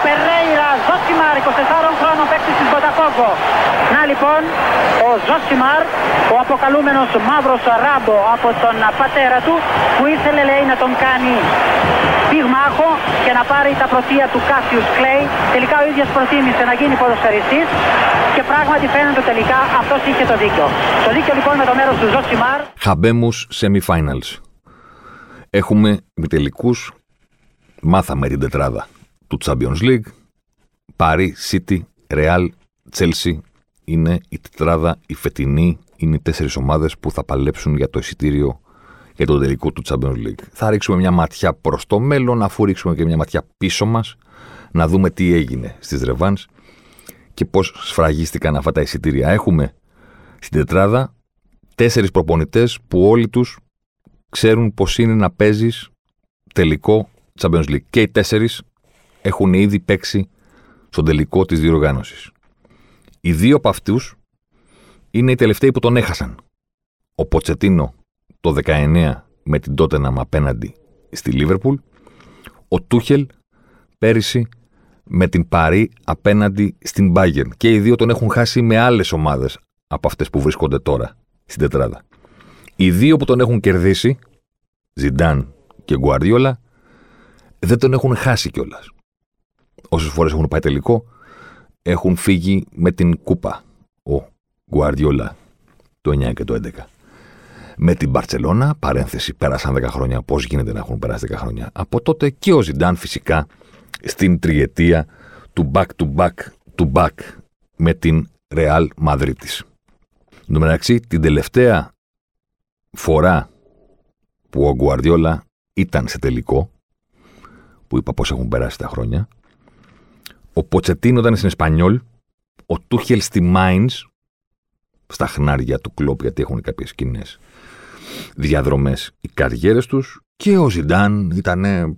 Ο Περέιρα Ζωσιμάρ, 24 χρόνων παίκτης της Βοτακόβο. Να λοιπόν, ο Ζωσιμάρ, ο αποκαλούμενος μαύρος ράμπο από τον πατέρα του, που ήθελε λέει να τον κάνει πυγμάχο και να πάρει τα πρωτεία του Κάσιους Κλέη. Τελικά ο ίδιος προτίμησε να γίνει ποδοσφαιριστής και πράγματι φαίνεται τελικά αυτός είχε το δίκιο. Το δίκιο λοιπόν με το μέρος του Ζωσιμάρ. Habemus semi-finals. Έχουμε τελικούς. Μάθαμε την τετράδα του Champions League. Paris, City, Real, Chelsea είναι η τετράδα, η φετινή, είναι οι τέσσερις ομάδες που θα παλέψουν για το εισιτήριο για το τελικό του Champions League. Θα ρίξουμε μια ματιά προς το μέλλον, αφού ρίξουμε και μια ματιά πίσω μας, να δούμε τι έγινε στις Ρεβάνς και πώς σφραγίστηκαν αυτά τα εισιτήρια. Έχουμε στην τετράδα τέσσερις προπονητές που όλοι τους ξέρουν πώς είναι να παίζεις τελικό Champions League. Και οι τέσσερις έχουν ήδη παίξει στον τελικό της διοργάνωσης. Οι δύο από αυτούς είναι οι τελευταίοι που τον έχασαν. Ο Ποτσετίνο το 19 με την Τότεναμ απέναντι στη Λίβερπουλ, ο Τούχελ πέρυσι με την Παρή απέναντι στην Bayern. Και οι δύο τον έχουν χάσει με άλλες ομάδες από αυτές που βρίσκονται τώρα στην τετράδα. Οι δύο που τον έχουν κερδίσει, Ζιντάν και Γκουαρδιόλα, δεν τον έχουν χάσει κιόλας. Όσες φορές έχουν πάει τελικό, έχουν φύγει με την κούπα. Ο Γκουαρδιόλα το 9 και το 11. Με την Μπαρσελόνα, παρένθεση, πέρασαν 10 χρόνια. Πώς γίνεται να έχουν περάσει 10 χρόνια; Από τότε και ο Ζιντάν φυσικά στην τριετία του back to back to back με την Real Madrid. Εν τω μεταξύ, την τελευταία φορά που ο Γκουαρδιόλα ήταν σε τελικό, που είπα πώς έχουν περάσει τα χρόνια, ο Ποτσετίνο ήταν στην Εσπανιόλ, ο Τούχελ στη Μάινς, στα χνάρια του κλόπ, γιατί έχουν κάποιες κοινέ διαδρομές οι καριέρες τους, και ο Ζιντάν ήταν.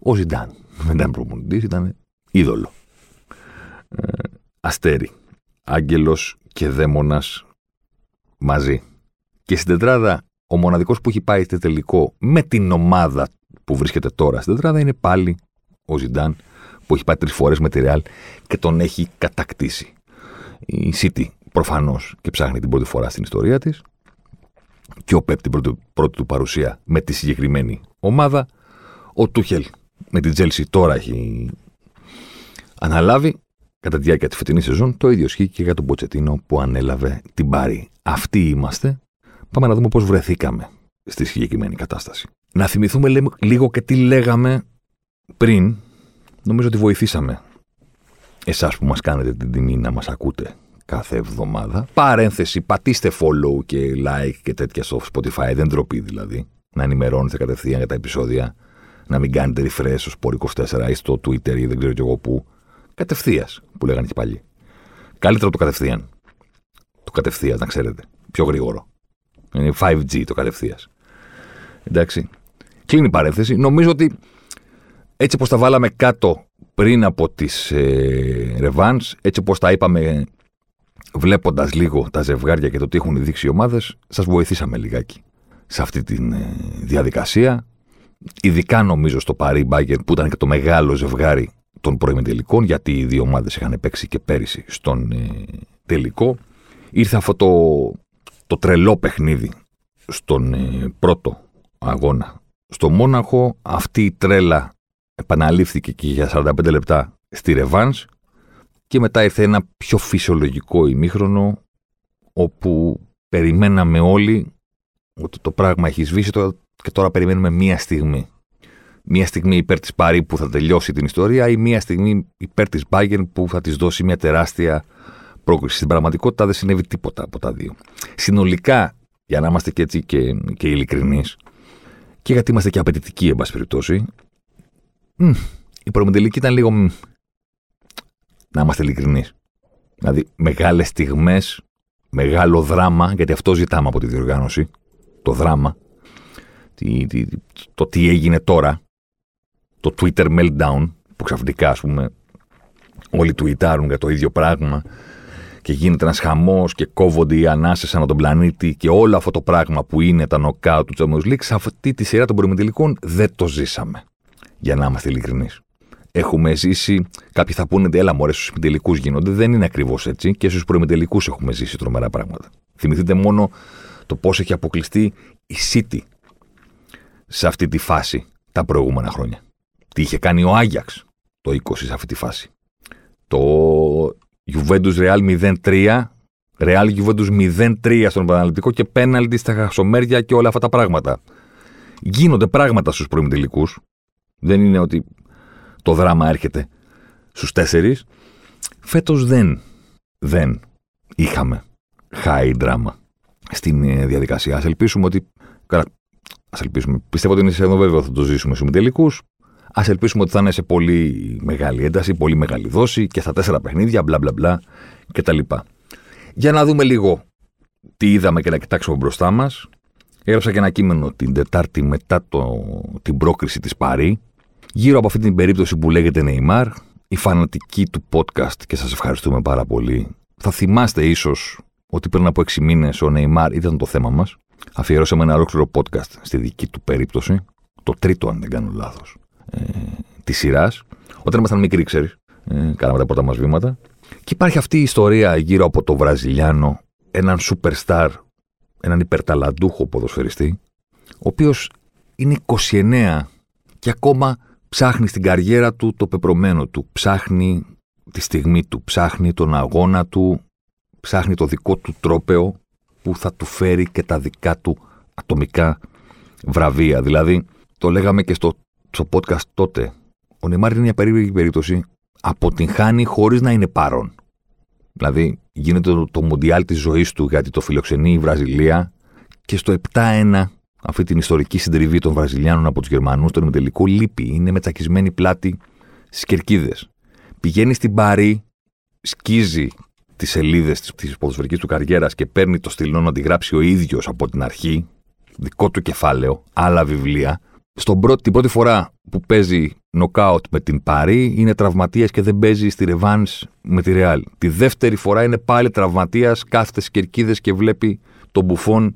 Ο Ζιντάν. Δεν ήταν προπονητής, ήταν είδωλο. Ε, αστέρι. Άγγελος και δαίμονας μαζί. Και στην τετράδα, ο μοναδικός που έχει πάει στο τελικό με την ομάδα που βρίσκεται τώρα στην τετράδα είναι πάλι ο Ζιντάν που έχει πάει τρεις φορές με τη Ρεάλ και τον έχει κατακτήσει. Η City προφανώς και ψάχνει την πρώτη φορά στην ιστορία της. Και ο Πέπ την πρώτη, πρώτη του παρουσία με τη συγκεκριμένη ομάδα. Ο Τούχελ με την Τσέλσι τώρα έχει αναλάβει κατά τη διάρκεια της φετινής σεζόν. Το ίδιο ισχύει και για τον Ποτσετίνο που ανέλαβε την Παρί. Αυτοί είμαστε. Πάμε να δούμε πώς βρεθήκαμε στη συγκεκριμένη κατάσταση. Να θυμηθούμε λίγο και τι λέγαμε πριν. Νομίζω ότι βοηθήσαμε εσάς που μας κάνετε την τιμή να μας ακούτε κάθε εβδομάδα. Παρένθεση, πατήστε follow και like και τέτοια στο Spotify, δεν ντροπή δηλαδή. Να ενημερώνετε κατευθείαν για τα επεισόδια, να μην κάνετε refresh στο Sport24 ή στο Twitter ή δεν ξέρω κι εγώ πού. Κατευθείας, που λέγανε και πάλι. Καλύτερο το κατευθείαν. Το κατευθείας, να ξέρετε. Πιο γρήγορο. Είναι 5G το κατευθείας. Εντάξει. Κλείνει η παρένθεση. Νομίζω ότι έτσι όπως τα βάλαμε κάτω πριν από τις ε, Revans, έτσι όπως τα είπαμε βλέποντας λίγο τα ζευγάρια και το τι έχουν δείξει οι ομάδες, σας βοηθήσαμε λιγάκι σε αυτή τη ε, διαδικασία. Ειδικά νομίζω στο Paris Bayern που ήταν και το μεγάλο ζευγάρι των πρώιμων τελικών, γιατί οι δύο ομάδες είχαν παίξει και πέρυσι στον ε, τελικό. Ήρθε αυτό το, το τρελό παιχνίδι στον ε, πρώτο αγώνα. Στο Μόναχο αυτή η τρέλα επαναλήφθηκε και για 45 λεπτά στη Ρεβάνς και μετά ήρθε ένα πιο φυσιολογικό ημίχρονο όπου περιμέναμε όλοι ότι το πράγμα έχει σβήσει και τώρα περιμένουμε μία στιγμή. Μία στιγμή υπέρ της Παρή που θα τελειώσει την ιστορία ή μία στιγμή υπέρ της Bayern που θα της δώσει μια τεράστια πρόκληση. Στην πραγματικότητα δεν συνέβη τίποτα από τα δύο. Συνολικά, για να είμαστε και έτσι και, και ειλικρινείς, και γιατί είμαστε και απαιτητικοί, εν πάση περιπτώσει, η προμετελική ήταν λίγο. Να είμαστε ειλικρινείς. Δηλαδή, μεγάλες στιγμές, μεγάλο δράμα, γιατί αυτό ζητάμε από τη διοργάνωση. Το δράμα. το τι έγινε τώρα. Το Twitter meltdown, που ξαφνικά, ας πούμε, όλοι τουιτάρουν για το ίδιο πράγμα και γίνεται ένας χαμός και κόβονται οι ανάσες ανά τον πλανήτη και όλο αυτό το πράγμα που είναι τα νοκάου του Champions League, σε αυτή τη σειρά των προημιτελικών δεν το ζήσαμε. Για να είμαστε ειλικρινείς. Έχουμε ζήσει, κάποιοι θα πούνε, έλα μωρέ, στους επιτελικού γίνονται. Δεν είναι ακριβώς έτσι και στους προημιτελικού έχουμε ζήσει τρομερά πράγματα. Θυμηθείτε μόνο το πώς έχει αποκλειστεί η City σε αυτή τη φάση τα προηγούμενα χρόνια. Τι είχε κάνει ο Άγιαξ το 20 σε αυτή τη φάση. Το Juventus Real 0-3, Real Juventus 0-3 στον επαναληπτικό και πέναλτι στα χασομέρια και όλα αυτά τα πράγματα. Γίνονται πράγματα στους προημιτελικούς. Δεν είναι ότι το δράμα έρχεται στους τέσσερις. Φέτος δεν, δεν είχαμε high drama στην ε, διαδικασία. Ας ελπίσουμε ότι, καλά, ας ελπίσουμε, πιστεύω ότι είναι σχεδόν βέβαιο θα το ζήσουμε στους τελικούς. Α ελπίσουμε ότι θα είναι σε πολύ μεγάλη ένταση, πολύ μεγάλη δόση και στα τέσσερα παιχνίδια, μπλα μπλα μπλα κτλ. Για να δούμε λίγο τι είδαμε και να κοιτάξουμε μπροστά μας. Έγραψα και ένα κείμενο την Τετάρτη μετά το, την πρόκριση της Παρή, γύρω από αυτή την περίπτωση που λέγεται Neymar, η φανατική του podcast και σας ευχαριστούμε πάρα πολύ. Θα θυμάστε ίσως ότι πριν από 6 μήνες ο Neymar ήταν το θέμα μας. Αφιερώσαμε ένα ολόκληρο podcast στη δική του περίπτωση. Το τρίτο, αν δεν κάνω λάθος ε, της σειράς. Όταν ήμασταν μικροί, ξέρεις, ε, κάναμε τα πρώτα μας βήματα. Και υπάρχει αυτή η ιστορία γύρω από το Βραζιλιάνο, έναν superstar, έναν υπερταλαντούχο ποδοσφαιριστή, ο οποίος είναι 29 και ακόμα ψάχνει στην καριέρα του το πεπρωμένο του, ψάχνει τη στιγμή του, ψάχνει τον αγώνα του, ψάχνει το δικό του τρόπεο που θα του φέρει και τα δικά του ατομικά βραβεία. Δηλαδή, το λέγαμε και στο στο podcast τότε, ο Νεμάρ είναι μια περίεργη περίπτωση. Αποτυγχάνει χωρίς να είναι παρόν. Δηλαδή, γίνεται το, το μοντιάλ της ζωής του γιατί το φιλοξενεί η Βραζιλία και στο 7-1, αυτή την ιστορική συντριβή των Βραζιλιάνων από τους Γερμανούς, τον ημιτελικό λείπει. Είναι μετσακισμένη πλάτη στις κερκίδες. Πηγαίνει στην Παρή, σκίζει τις σελίδες της ποδοσφαιρικής του καριέρας και παίρνει το στυλό να τη γράψει ο ίδιος από την αρχή, δικό του κεφάλαιο, άλλα βιβλία, στον πρώτη, την πρώτη φορά που παίζει νοκάουτ με την Παρή είναι τραυματίας και δεν παίζει στη ρεβάνς με τη Ρεάλ. Τη δεύτερη φορά είναι πάλι τραυματίας, κάθεται στις κερκίδες και βλέπει τον Μπουφόν ε,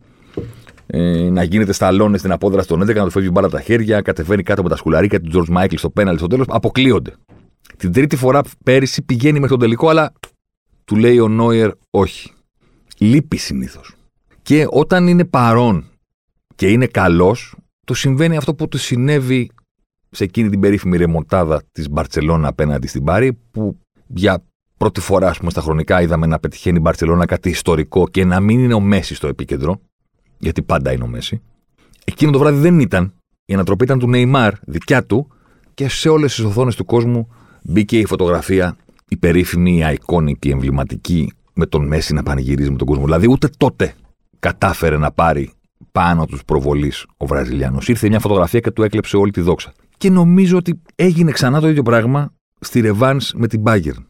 να γίνεται Σταλόνε στην απόδραση των 11, να του φεύγει μπάλα τα χέρια, κατεβαίνει κάτω με τα σκουλαρίκια του Τζορτζ Μάικλ στο πέναλτι στο τέλος. Αποκλείονται. Την τρίτη φορά πέρυσι πηγαίνει μέχρι τον τελικό, αλλά του λέει ο Νόιερ όχι. Λείπει συνήθως. Και όταν είναι παρόν και είναι καλός, του συμβαίνει αυτό που του συνέβη σε εκείνη την περίφημη ρεμοντάδα της Μπαρσελόνα απέναντι στην Πάρη, που για πρώτη φορά, ας πούμε, στα χρονικά είδαμε να πετυχαίνει η Μπαρσελόνα κάτι ιστορικό και να μην είναι ο Μέση στο επίκεντρο, γιατί πάντα είναι ο Μέση. Εκείνο το βράδυ δεν ήταν. Η ανατροπή ήταν του Νεϊμάρ, δικιά του, και σε όλες τις οθόνες του κόσμου μπήκε η φωτογραφία, η περίφημη, η iconic, η εμβληματική, με τον Μέση να πανηγυρίζει με τον κόσμο. Δηλαδή, ούτε τότε κατάφερε να πάρει πάνω τους προβολής ο Βραζιλιάνος. Ήρθε μια φωτογραφία και του έκλεψε όλη τη δόξα. Και νομίζω ότι έγινε ξανά το ίδιο πράγμα στη Ρεβάνς με την Bayern.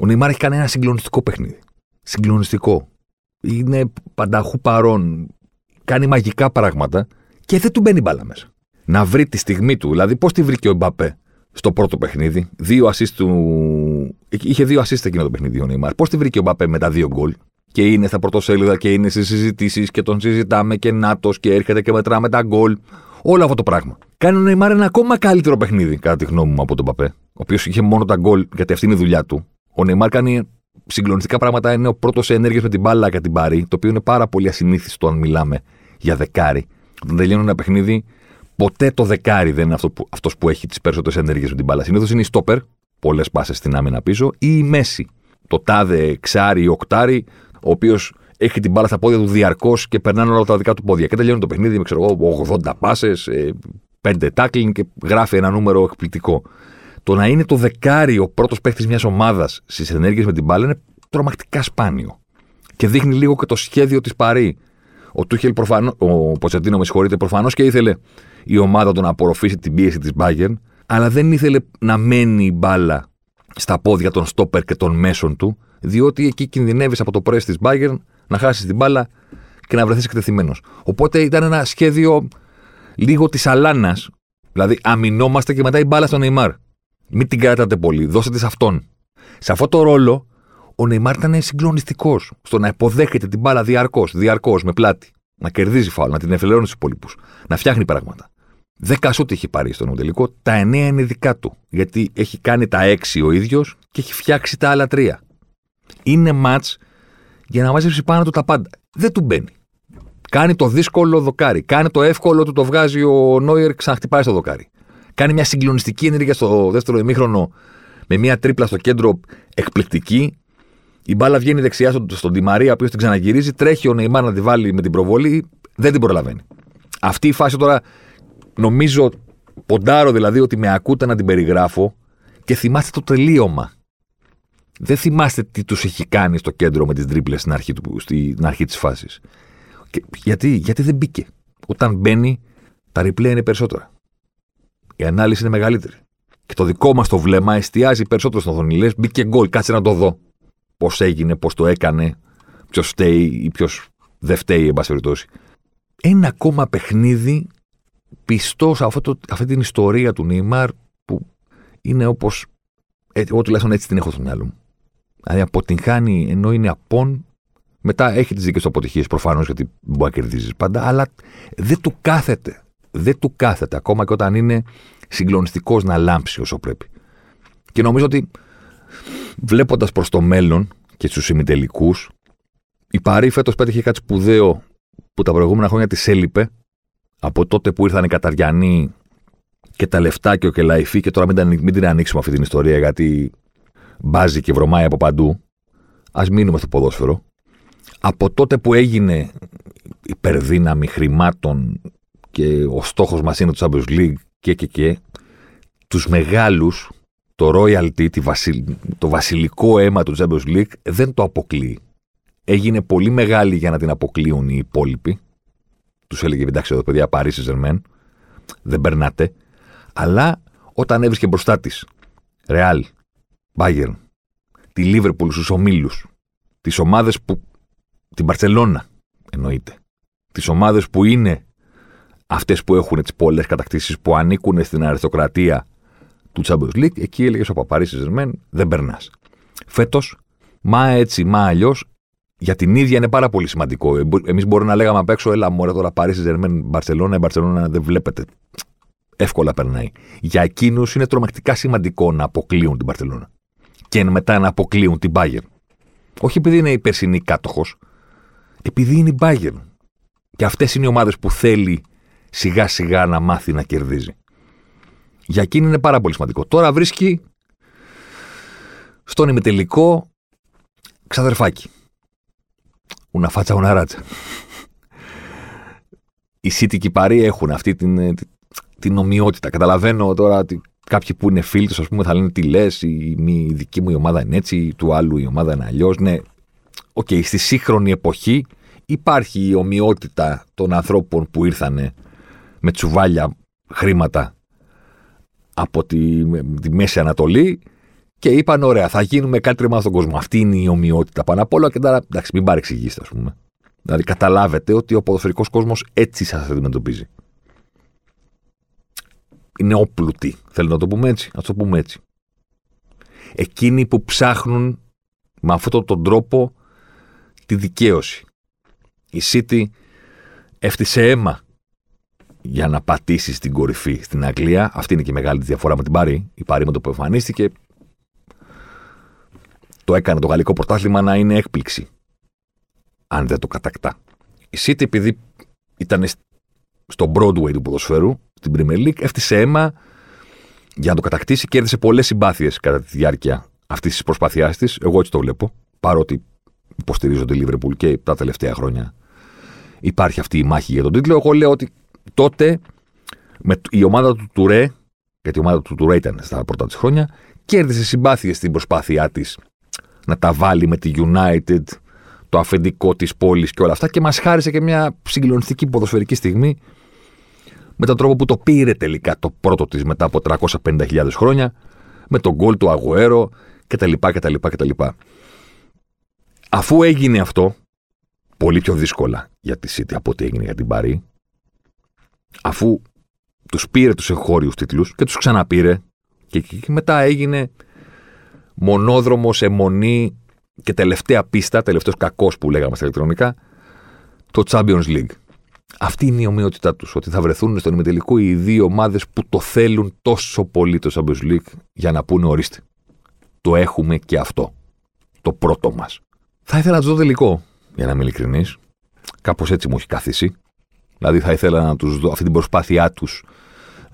Ο Νεϊμάρ έχει κάνει ένα συγκλονιστικό παιχνίδι. Συγκλονιστικό. Είναι πανταχού παρόν. Κάνει μαγικά πράγματα και δεν του μπαίνει μπάλα μέσα. Να βρει τη στιγμή του. Δηλαδή, πώς τη βρήκε ο Μπαπέ στο πρώτο παιχνίδι. Δύο assist του. Είχε δύο assist εκείνο το παιχνίδι ο Νεϊμάρ. Πώς τη βρήκε ο Μπαπέ με τα δύο γκολ; Και είναι στα πρωτοσέλιδα και είναι στις συζητήσεις και τον συζητάμε και νάτος και έρχεται και μετράμε τα γκολ. Όλο αυτό το πράγμα. Κάνει ο Νεϊμάρ ένα ακόμα καλύτερο παιχνίδι, κατά τη γνώμη μου, από τον Παπέ. Ο οποίος είχε μόνο τα γκολ, γιατί αυτή είναι η δουλειά του. Ο Νεϊμάρ κάνει συγκλονιστικά πράγματα. Είναι ο πρώτος σε ενέργειες με την μπάλα και την πάρει, το οποίο είναι πάρα πολύ ασυνήθιστο αν μιλάμε για δεκάρι. Όταν τελειώνει ένα παιχνίδι, ποτέ το δεκάρι δεν είναι αυτό που, αυτός που έχει τις περισσότερες ενέργειες με την μπάλα. Συνήθως είναι η στόπερ, πολλές πάσες στην άμυνα πίσω, ή η μέση. Το τάδε ξάρι ή οκτάρι ο οποίος έχει την μπάλα στα πόδια του διαρκώς και περνάνε όλα τα δικά του πόδια. Και τελειώνει το παιχνίδι με ξέρω, 80 πάσες, 5 τάκλινγκ και γράφει ένα νούμερο εκπληκτικό. Το να είναι το δεκάρι ο πρώτος παίχτη μιας ομάδας στις ενέργειες με την μπάλα είναι τρομακτικά σπάνιο. Και δείχνει λίγο και το σχέδιο της Παρή. Ο Τούχελ προφανώς, ο Ποτσετίνο με συγχωρείτε, προφανώς και ήθελε η ομάδα του να απορροφήσει την πίεση της Bayern, αλλά δεν ήθελε να μένει η μπάλα στα πόδια των στόπερ και των μέσων του, διότι εκεί κινδυνεύεις από το πρέσβη της Bayern να χάσεις την μπάλα και να βρεθείς εκτεθειμένος. Οπότε ήταν ένα σχέδιο λίγο της αλάνας. Δηλαδή, αμυνόμαστε και μετά η μπάλα στον Νεϊμάρ. Μην την κρατάτε πολύ, δώστε της αυτόν. Σε αυτό το ρόλο, ο Νεϊμάρ ήταν συγκλονιστικός. Στο να υποδέχεται την μπάλα διαρκώς, διαρκώς, με πλάτη. Να κερδίζει φάουλ, να την εφελαιώνει στους υπόλοιπους. Να φτιάχνει πράγματα. Δέκα σούτ έχει πάρει στον τελικό, τα εννέα είναι δικά του. Γιατί έχει κάνει τα έξι ο ίδιος και έχει φτιάξει τα άλλα τρία. Είναι ματ για να βάζει πάνω του τα πάντα. Δεν του μπαίνει. Κάνει το δύσκολο δοκάρι. Κάνει το εύκολο του το βγάζει ο Νόιερ, ξαναχτυπάει στο δοκάρι. Κάνει μια συγκλονιστική ενέργεια στο δεύτερο ημίχρονο με μια τρίπλα στο κέντρο εκπληκτική. Η μπάλα βγαίνει δεξιά στον, στον Τη Μαρία, ο οποίος την ξαναγυρίζει. Τρέχει ο Νεϊμάρ να τη βάλει με την προβολή. Δεν την προλαβαίνει. Αυτή η φάση τώρα νομίζω, ποντάρω δηλαδή ότι με ακούτε να την περιγράφω και θυμάστε το τελείωμα. Δεν θυμάστε τι τους έχει κάνει στο κέντρο με τις τρίπλες στην αρχή, στην αρχή της φάσης. Γιατί, γιατί δεν μπήκε. Όταν μπαίνει, τα replay είναι περισσότερα. Η ανάλυση είναι μεγαλύτερη. Και το δικό μας το βλέμμα εστιάζει περισσότερο στον οθόνη. Λες, μπήκε γκολ, κάτσε να το δω. Πώς έγινε, πώς το έκανε, ποιος φταίει ή ποιος δεν φταίει, εν πάση περιπτώσει. Ένα ακόμα παιχνίδι πιστό σε αυτό το, αυτή την ιστορία του Νίμαρ που είναι όπως. Ε, εγώ τουλάχιστον έτσι την έχω στο μυαλό μου. Δηλαδή αποτυγχάνει ενώ είναι απόν. Μετά έχει τις δικές του αποτυχίες προφανώς γιατί μπορεί να κερδίζεις πάντα, αλλά δεν του κάθεται. Δεν του κάθεται ακόμα και όταν είναι συγκλονιστικός να λάμψει όσο πρέπει. Και νομίζω ότι βλέποντας προς το μέλλον και στους ημιτελικούς, η Παρή φέτος πέτυχε κάτι σπουδαίο που τα προηγούμενα χρόνια της έλειπε από τότε που ήρθαν οι Καταριανοί και τα λεφτά και ο Κελαϊφή και τώρα μην, μην την ανοίξουμε αυτή την ιστορία γιατί μπάζει και βρωμάει από παντού. Α μείνουμε στο ποδόσφαιρο. Από τότε που έγινε υπερδύναμη χρημάτων και ο στόχος μας είναι το Champions League και και και τους μεγάλους το royalty, το βασιλικό αίμα του Champions League δεν το αποκλείει. Έγινε πολύ μεγάλη για να την αποκλείουν οι υπόλοιποι. Τους έλεγε εντάξει εδώ παιδιά, Paris Saint δεν περνάτε. Αλλά όταν έβρισκε μπροστά της Real, Bayern, τη Liverpool στους ομίλους, τις ομάδες που. την Παρσελώνα εννοείται. Τις ομάδες που είναι αυτές που έχουν τις πολλές κατακτήσεις που ανήκουν στην αριστοκρατία του Champions League, εκεί έλεγες ο Παπαρή Ζερμέν, δεν περνάς. Φέτος, μα έτσι, μα αλλιώς, για την ίδια είναι πάρα πολύ σημαντικό. Εμείς μπορούμε να λέγαμε απ' έξω, έλα μωρέ τώρα Παρίσι Ζερμέν, Μπαρσελόνα, η Μπαρσελόνα δεν βλέπετε. Εύκολα περνάει. Για εκείνους είναι τρομακτικά σημαντικό να αποκλείουν την Μπαρσελόνα. Και μετά να αποκλείουν την Bayern. Όχι επειδή είναι η περσινή κάτοχος, επειδή είναι η Bayern. Και αυτές είναι οι ομάδες που θέλει σιγά σιγά να μάθει να κερδίζει. Για εκείνη είναι πάρα πολύ σημαντικό. Τώρα βρίσκει στον ημιτελικό ξαδερφάκι. Ούνα φάτσα, ούνα ράτσα. Οι City και οι Παρή έχουν αυτή την, την ομοιότητα. Καταλαβαίνω τώρα ότι κάποιοι που είναι φίλοι τους, ας πούμε, θα λένε τι λες, η, η δική μου η ομάδα είναι έτσι, η του άλλου η ομάδα είναι αλλιώς. Ναι, οκ, okay, στη σύγχρονη εποχή υπάρχει η ομοιότητα των ανθρώπων που ήρθαν με τσουβάλια χρήματα από τη, τη Μέση Ανατολή και είπαν: Ωραία, θα γίνουμε κάτι τρελό στον κόσμο. Αυτή είναι η ομοιότητα πάνω απ' όλα. Και τώρα, εντάξει, μην παρεξηγήσετε, ας πούμε. Δηλαδή, καταλάβετε ότι ο ποδοσφαιρικός κόσμος έτσι σας αντιμετωπίζει. Είναι νεόπλουτοι. Θέλω να το πούμε έτσι. Ας το πούμε έτσι. Εκείνοι που ψάχνουν με αυτόν τον τρόπο τη δικαίωση. Η City έφτιασε αίμα για να πατήσεις στην κορυφή στην Αγγλία. Αυτή είναι και η μεγάλη διαφορά με την Πάρη. Η Πάρη με το που εμφανίστηκε το έκανε το γαλλικό πρωτάθλημα να είναι έκπληξη. Αν δεν το κατακτά. Η City επειδή ήταν στο Broadway του ποδοσφαίρου, στην Premier League, έφτιασε αίμα για να το κατακτήσει. Κέρδισε πολλές συμπάθειες κατά τη διάρκεια αυτής της προσπάθειάς της. Εγώ έτσι το βλέπω. Παρότι υποστηρίζω τη Liverpool και τα τελευταία χρόνια υπάρχει αυτή η μάχη για τον τίτλο. Εγώ λέω ότι τότε με η ομάδα του Τουρέ, γιατί η ομάδα του Τουρέ ήταν στα πρώτα της χρόνια, κέρδισε συμπάθειες στην προσπάθειά της να τα βάλει με τη United, το αφεντικό της πόλης και όλα αυτά και μας χάρισε και μια συγκλονιστική ποδοσφαιρική στιγμή με τον τρόπο που το πήρε τελικά το πρώτο της μετά από 350.000 χρόνια, με τον γκολ του Αγουέρο κτλ. κτλ, κτλ. Αφού έγινε αυτό, πολύ πιο δύσκολα για τη City από ό,τι έγινε για την Παρή, αφού τους πήρε τους εγχώριους τίτλους και τους ξαναπήρε, και, και, μετά έγινε μονόδρομος, αιμονή και τελευταία πίστα, τελευταίος κακός που λέγαμε στα ηλεκτρονικά, το Champions League. Αυτή είναι η ομοιότητά τους. Ότι θα βρεθούν στον ημιτελικό οι δύο ομάδες που το θέλουν τόσο πολύ το Champions League για να πούνε ορίστε. Το έχουμε και αυτό. Το πρώτο μας. Θα ήθελα να τους δω τελικό, για να είμαι ειλικρινής. Κάπως έτσι μου έχει καθίσει. Δηλαδή θα ήθελα να τους δω αυτή την προσπάθειά τους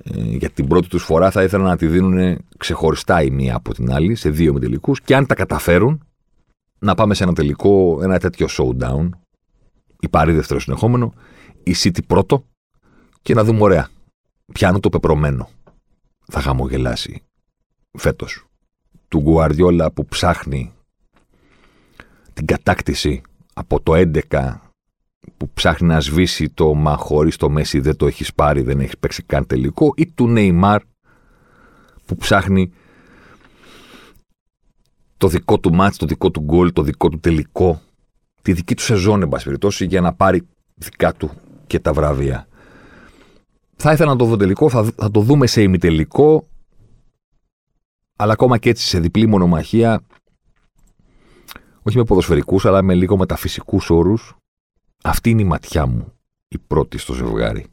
ε, για την πρώτη τους φορά. Θα ήθελα να τη δίνουν ξεχωριστά η μία από την άλλη σε δύο τελικούς. Και αν τα καταφέρουν, να πάμε σε ένα τελικό, ένα τέτοιο showdown. Η Πάρη δεύτερο συνεχόμενο, η City πρώτο και να δούμε ωραία. Πιάνω το πεπρωμένο. Θα χαμογελάσει φέτος. Του Γκουαριόλα που ψάχνει την κατάκτηση από το 11 που ψάχνει να σβήσει το μα χωρίς το Μέση δεν το έχεις πάρει, δεν έχεις παίξει καν τελικό, ή του Νεϊμάρ που ψάχνει το δικό του μάτς, το δικό του γκολ, το δικό του τελικό, τη δική του σεζόν, εν πάση περιπτώσει, για να πάρει δικά του και τα βραβεία. Θα ήθελα να το δω τελικό, θα, θα το δούμε σε ημιτελικό, αλλά ακόμα και έτσι σε διπλή μονομαχία, όχι με ποδοσφαιρικούς, αλλά με λίγο μεταφυσικούς όρους, αυτή είναι η ματιά μου, η πρώτη στο ζευγάρι.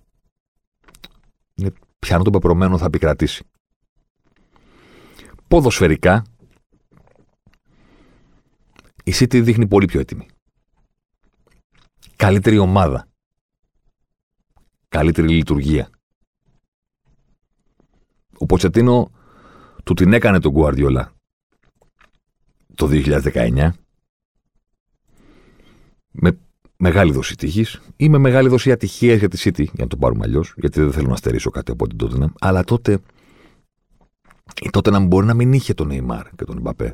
Είναι πιάνω το πεπρωμένο θα επικρατήσει. Ποδοσφαιρικά, η City δείχνει πολύ πιο έτοιμη. Καλύτερη ομάδα. Καλύτερη λειτουργία. Ο Ποτσετίνο του την έκανε τον Guardiola το 2019 με μεγάλη δόση τύχης ή με μεγάλη δόση ατυχίας για τη City, για να το πάρουμε αλλιώς, γιατί δεν θέλω να στερήσω κάτι από την τότε. Αλλά τότε η τότε να μπορεί να μην είχε τον Neymar και τον Μπαπέ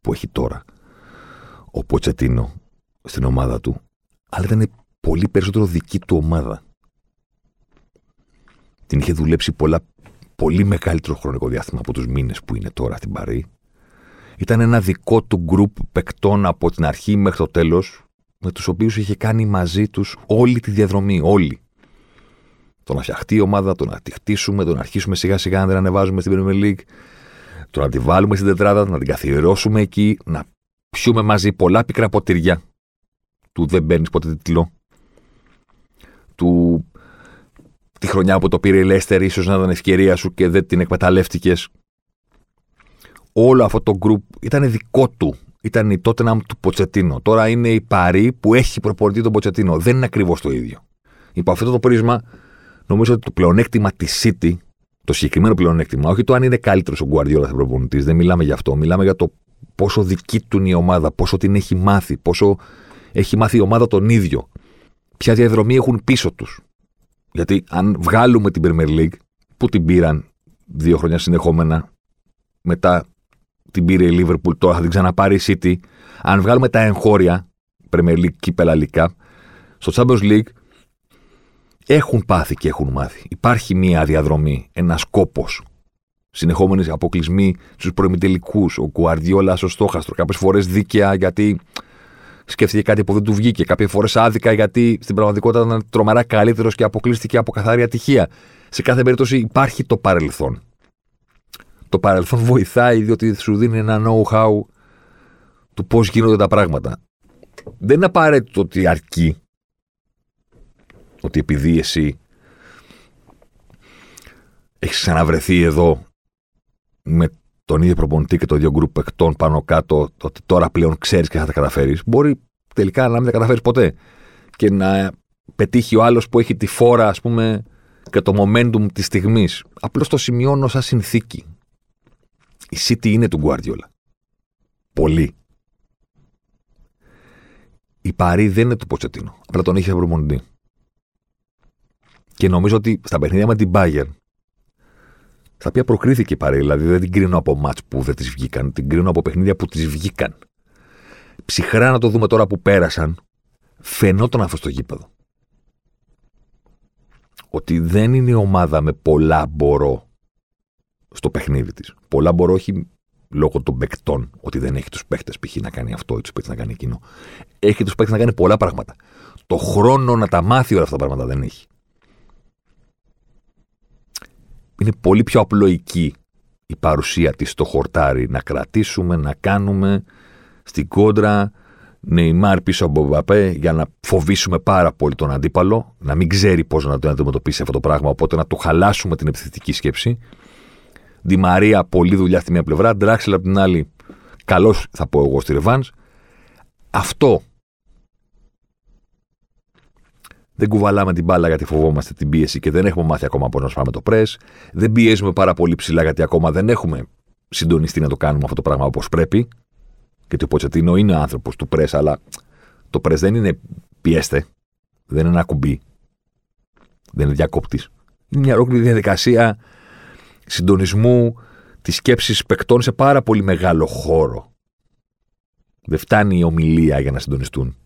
που έχει τώρα ο Ποτσετίνο στην ομάδα του, αλλά ήταν πολύ περισσότερο δική του ομάδα. Την είχε δουλέψει πολλά, πολύ μεγαλύτερο χρονικό διάστημα από τους μήνες που είναι τώρα στην Παρή. Ήταν ένα δικό του γκρουπ παικτών από την αρχή μέχρι το τέλος, με τους οποίους είχε κάνει μαζί τους όλη τη διαδρομή, όλοι. Το να φτιαχτεί η ομάδα, το να τη χτίσουμε, το να αρχίσουμε σιγά σιγά να την ανεβάζουμε στην Premier League, το να τη βάλουμε στην τετράδα, να την καθιερώσουμε εκεί, να πιούμε μαζί πολλά πικρά ποτήρια του δεν παίρνει ποτέ τίτλο, του τη χρονιά που το πήρε η Λέστερ ίσως να ήταν ευκαιρία σου και δεν την εκμεταλλεύτηκες. Όλο αυτό το γκρουπ ήταν δικό του. Ήταν η Tottenham του Ποτσετίνο. Τώρα είναι η Παρή που έχει προπονητή τον Ποτσετίνο. Δεν είναι ακριβώς το ίδιο. Υπό αυτό το πρίσμα, νομίζω ότι το πλεονέκτημα της City το συγκεκριμένο πλεονέκτημα, όχι το αν είναι καλύτερος ο Γκουαρδιόλα θα προπονητής, δεν μιλάμε για αυτό. Μιλάμε για το πόσο δική του είναι η ομάδα, πόσο την έχει μάθει, πόσο έχει μάθει η ομάδα τον ίδιο. Ποια διαδρομή έχουν πίσω τους. Γιατί αν βγάλουμε την Premier League, που την πήραν δύο χρόνια συνεχόμενα, μετά την πήρε η Liverpool, τώρα θα την ξαναπάρει η City. Αν βγάλουμε τα εγχώρια, Premier League, κύπελα, στο Champions League έχουν πάθει και έχουν μάθει. Υπάρχει μία διαδρομή, ένας κόπος. Συνεχόμενοι αποκλεισμοί στους προημιτελικούς. Ο Κουαρδιόλα στο στόχαστρο. Κάποιες φορές δίκαια γιατί σκέφτηκε κάτι που δεν του βγήκε. Κάποιες φορές άδικα γιατί στην πραγματικότητα ήταν τρομερά καλύτερος και αποκλείστηκε από καθαρή ατυχία. Σε κάθε περίπτωση υπάρχει το παρελθόν. Το παρελθόν βοηθάει διότι σου δίνει ένα know-how του πώς γίνονται τα πράγματα. Δεν είναι απαραίτητο ότι αρκεί ότι επειδή εσύ έχεις ξαναβρεθεί εδώ με τον ίδιο προπονητή και το ίδιο γκρουπ παικτών πάνω κάτω, ότι τώρα πλέον ξέρεις και θα τα καταφέρεις, μπορεί τελικά να μην τα καταφέρεις ποτέ. Και να πετύχει ο άλλος που έχει τη φόρα, ας πούμε, και το momentum της στιγμής. Απλώς το σημειώνω σαν συνθήκη. Η City είναι του Guardiola; Πολύ. Η Παρή δεν είναι του Ποτσετίνο. Απλά τον είχε προπονητή. Και νομίζω ότι στα παιχνίδια με την Bayern, στα οποία προκρίθηκε η παρέα, δηλαδή δεν την κρίνω από μάτς που δεν τη βγήκαν, την κρίνω από παιχνίδια που τη βγήκαν. Ψυχρά να το δούμε τώρα που πέρασαν, φαινόταν αυτό στο γήπεδο. Ότι δεν είναι η ομάδα με πολλά μπορώ στο παιχνίδι της. Πολλά μπορώ όχι λόγω των παικτών, ότι δεν έχει τους παίχτε π.χ. να κάνει αυτό ή τους παίχτε να κάνει εκείνο. Έχει τους παίχτε να κάνει πολλά πράγματα. Το χρόνο να τα μάθει όλα αυτά τα πράγματα δεν έχει είναι πολύ πιο απλοϊκή η παρουσία της στο χορτάρι, να κρατήσουμε, να κάνουμε στην κόντρα Νεϊμάρ πίσω από Μπαπέ για να φοβήσουμε πάρα πολύ τον αντίπαλο, να μην ξέρει πώς να το αντιμετωπίσει αυτό το πράγμα, οπότε να του χαλάσουμε την επιθετική σκέψη. Τη Μαρία, πολλή δουλειά στη μία πλευρά, Ντράξελ από την άλλη, καλώ θα πω εγώ στη Ρεβάν. Αυτό δεν κουβαλάμε την μπάλα γιατί φοβόμαστε την πίεση και δεν έχουμε μάθει ακόμα πώς να σπάμε το πρε. Δεν πιέζουμε πάρα πολύ ψηλά γιατί ακόμα δεν έχουμε συντονιστεί να το κάνουμε αυτό το πράγμα όπως πρέπει. Γιατί ο Ποτσετίνο είναι άνθρωπος του πρε, αλλά το πρε δεν είναι πιέστε. Δεν είναι ένα κουμπί. Δεν είναι διακόπτης. Είναι μια ολόκληρη διαδικασία συντονισμού της σκέψης παικτών σε πάρα πολύ μεγάλο χώρο. Δεν φτάνει η ομιλία για να συντονιστούν.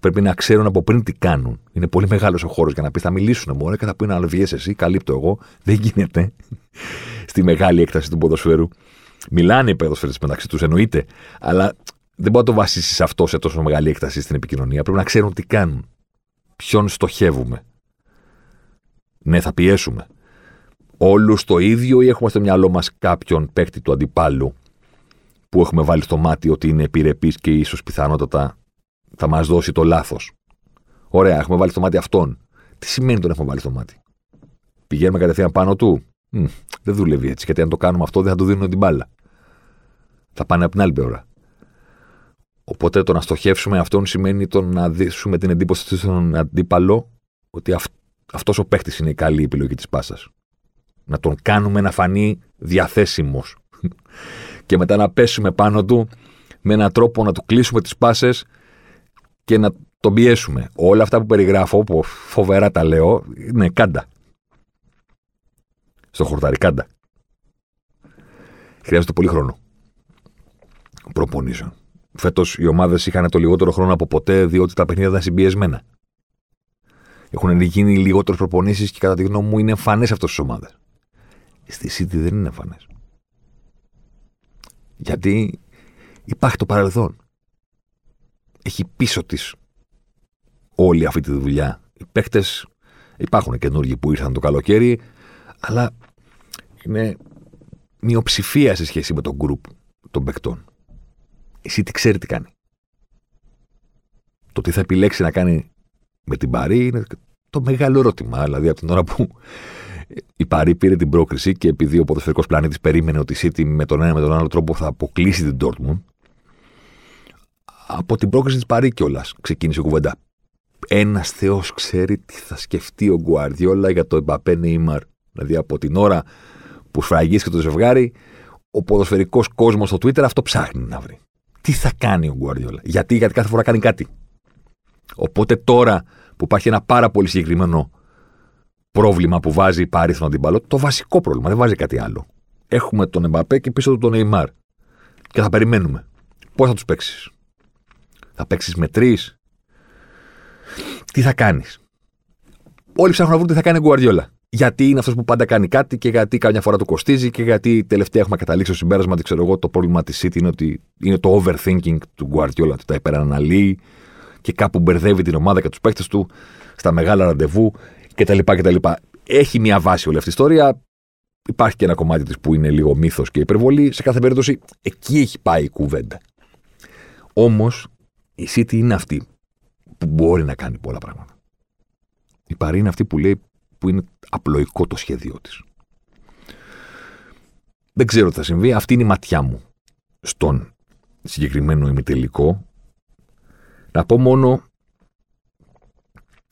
Πρέπει να ξέρουν από πριν τι κάνουν. Είναι πολύ μεγάλος ο χώρος για να πεις: Θα μιλήσουν μόνο και θα πούνε: Αν βγεις εσύ, καλύπτω εγώ. Δεν γίνεται στη μεγάλη έκταση του ποδοσφαίρου. Μιλάνε οι ποδοσφαίρες μεταξύ τους, εννοείται. Αλλά δεν μπορεί να το βασίσεις αυτό σε τόσο μεγάλη έκταση στην επικοινωνία. Πρέπει να ξέρουν τι κάνουν. Ποιον στοχεύουμε. Ναι, θα πιέσουμε. Όλους το ίδιο ή έχουμε στο μυαλό μας κάποιον παίκτη του αντιπάλου που έχουμε βάλει στο μάτι ότι είναι επιρρεπής και ίσως πιθανότατα θα μας δώσει το λάθος. Ωραία, έχουμε βάλει στο μάτι αυτόν. Τι σημαίνει τον έχουμε βάλει στο μάτι; Πηγαίνουμε κατευθείαν πάνω του; Μ, δεν δουλεύει έτσι, γιατί αν το κάνουμε αυτό δεν θα του δίνουν την μπάλα. Θα πάνε από την άλλη πλευρά. Οπότε το να στοχεύσουμε αυτόν σημαίνει το να δείσουμε την εντύπωση στον αντίπαλο ότι αυ- αυτός ο παίχτη είναι η καλή επιλογή της πάσας. Να τον κάνουμε να φανεί διαθέσιμος. και μετά να πέσουμε πάνω του με έναν τρόπο να του κλείσουμε τις πάσες και να τον πιέσουμε. Όλα αυτά που περιγράφω, που φοβερά τα λέω, είναι κάντα. Στο χορτάρι, κάντα. Χρειάζεται πολύ χρόνο. Προπονήσεων. Φέτος οι ομάδες είχαν το λιγότερο χρόνο από ποτέ, διότι τα παιχνίδια ήταν συμπιεσμένα. Έχουν γίνει λιγότερες προπονήσεις και κατά τη γνώμη μου είναι εμφανές αυτές τις ομάδες. Στη City δεν είναι εμφανές. Γιατί υπάρχει το παρελθόν. Έχει πίσω της όλη αυτή τη δουλειά. Οι παίχτε υπάρχουν καινούργοι που ήρθαν το καλοκαίρι, αλλά είναι μειοψηφία σε σχέση με τον γκρουπ των παικτών. Εσύ τι ξέρει τι κάνει. Το τι θα επιλέξει να κάνει με την Παρή είναι το μεγάλο ερώτημα. Δηλαδή, από την ώρα που η Παρή πήρε την πρόκριση και επειδή ο ποδοσφαιρικός πλανήτης περίμενε ότι η City με τον ένα με τον άλλο τρόπο θα αποκλείσει την Dortmund, από την πρόκριση της Παρή κιόλας ξεκίνησε η κουβέντα. Ένας Θεός ξέρει τι θα σκεφτεί ο Γκουαρδιόλα για το Εμπαπέ Νεϊμάρ. Δηλαδή, από την ώρα που σφραγίστηκε το ζευγάρι, ο ποδοσφαιρικός κόσμος στο Twitter αυτό ψάχνει να βρει. Τι θα κάνει ο Γκουαρδιόλα. Γιατί, γιατί κάθε φορά κάνει κάτι; Οπότε τώρα που υπάρχει ένα πάρα πολύ συγκεκριμένο πρόβλημα που βάζει πάρει στον αντίπαλο, το βασικό πρόβλημα, δεν βάζει κάτι άλλο. Έχουμε τον Εμπαπέ και πίσω του τον Νεϊμάρ. Και θα περιμένουμε. Πώς θα τους παίξεις; Θα παίξεις με τρεις; Τι θα κάνεις; Όλοι ψάχνουν να βρουν τι θα κάνει ο Γκουαρδιόλα. Γιατί είναι αυτός που πάντα κάνει κάτι και γιατί καμιά φορά του κοστίζει και γιατί τελευταία έχουμε καταλήξει στο συμπέρασμα ότι ξέρω εγώ το πρόβλημα της City είναι ότι είναι το overthinking του Γκουαρδιόλα, ότι τα υπεραναλύει και κάπου μπερδεύει την ομάδα και τους παίκτες του στα μεγάλα ραντεβού κτλ. κτλ. Έχει μια βάση όλη αυτή η ιστορία. Υπάρχει και ένα κομμάτι της που είναι λίγο μύθος και υπερβολή. Σε κάθε περίπτωση, εκεί έχει πάει η κουβέντα. Όμως, η City είναι αυτή που μπορεί να κάνει πολλά πράγματα. Η Παρή είναι αυτή που λέει που είναι απλοϊκό το σχέδιό της. Δεν ξέρω τι θα συμβεί. Αυτή είναι η ματιά μου στον συγκεκριμένο ημιτελικό. Να πω μόνο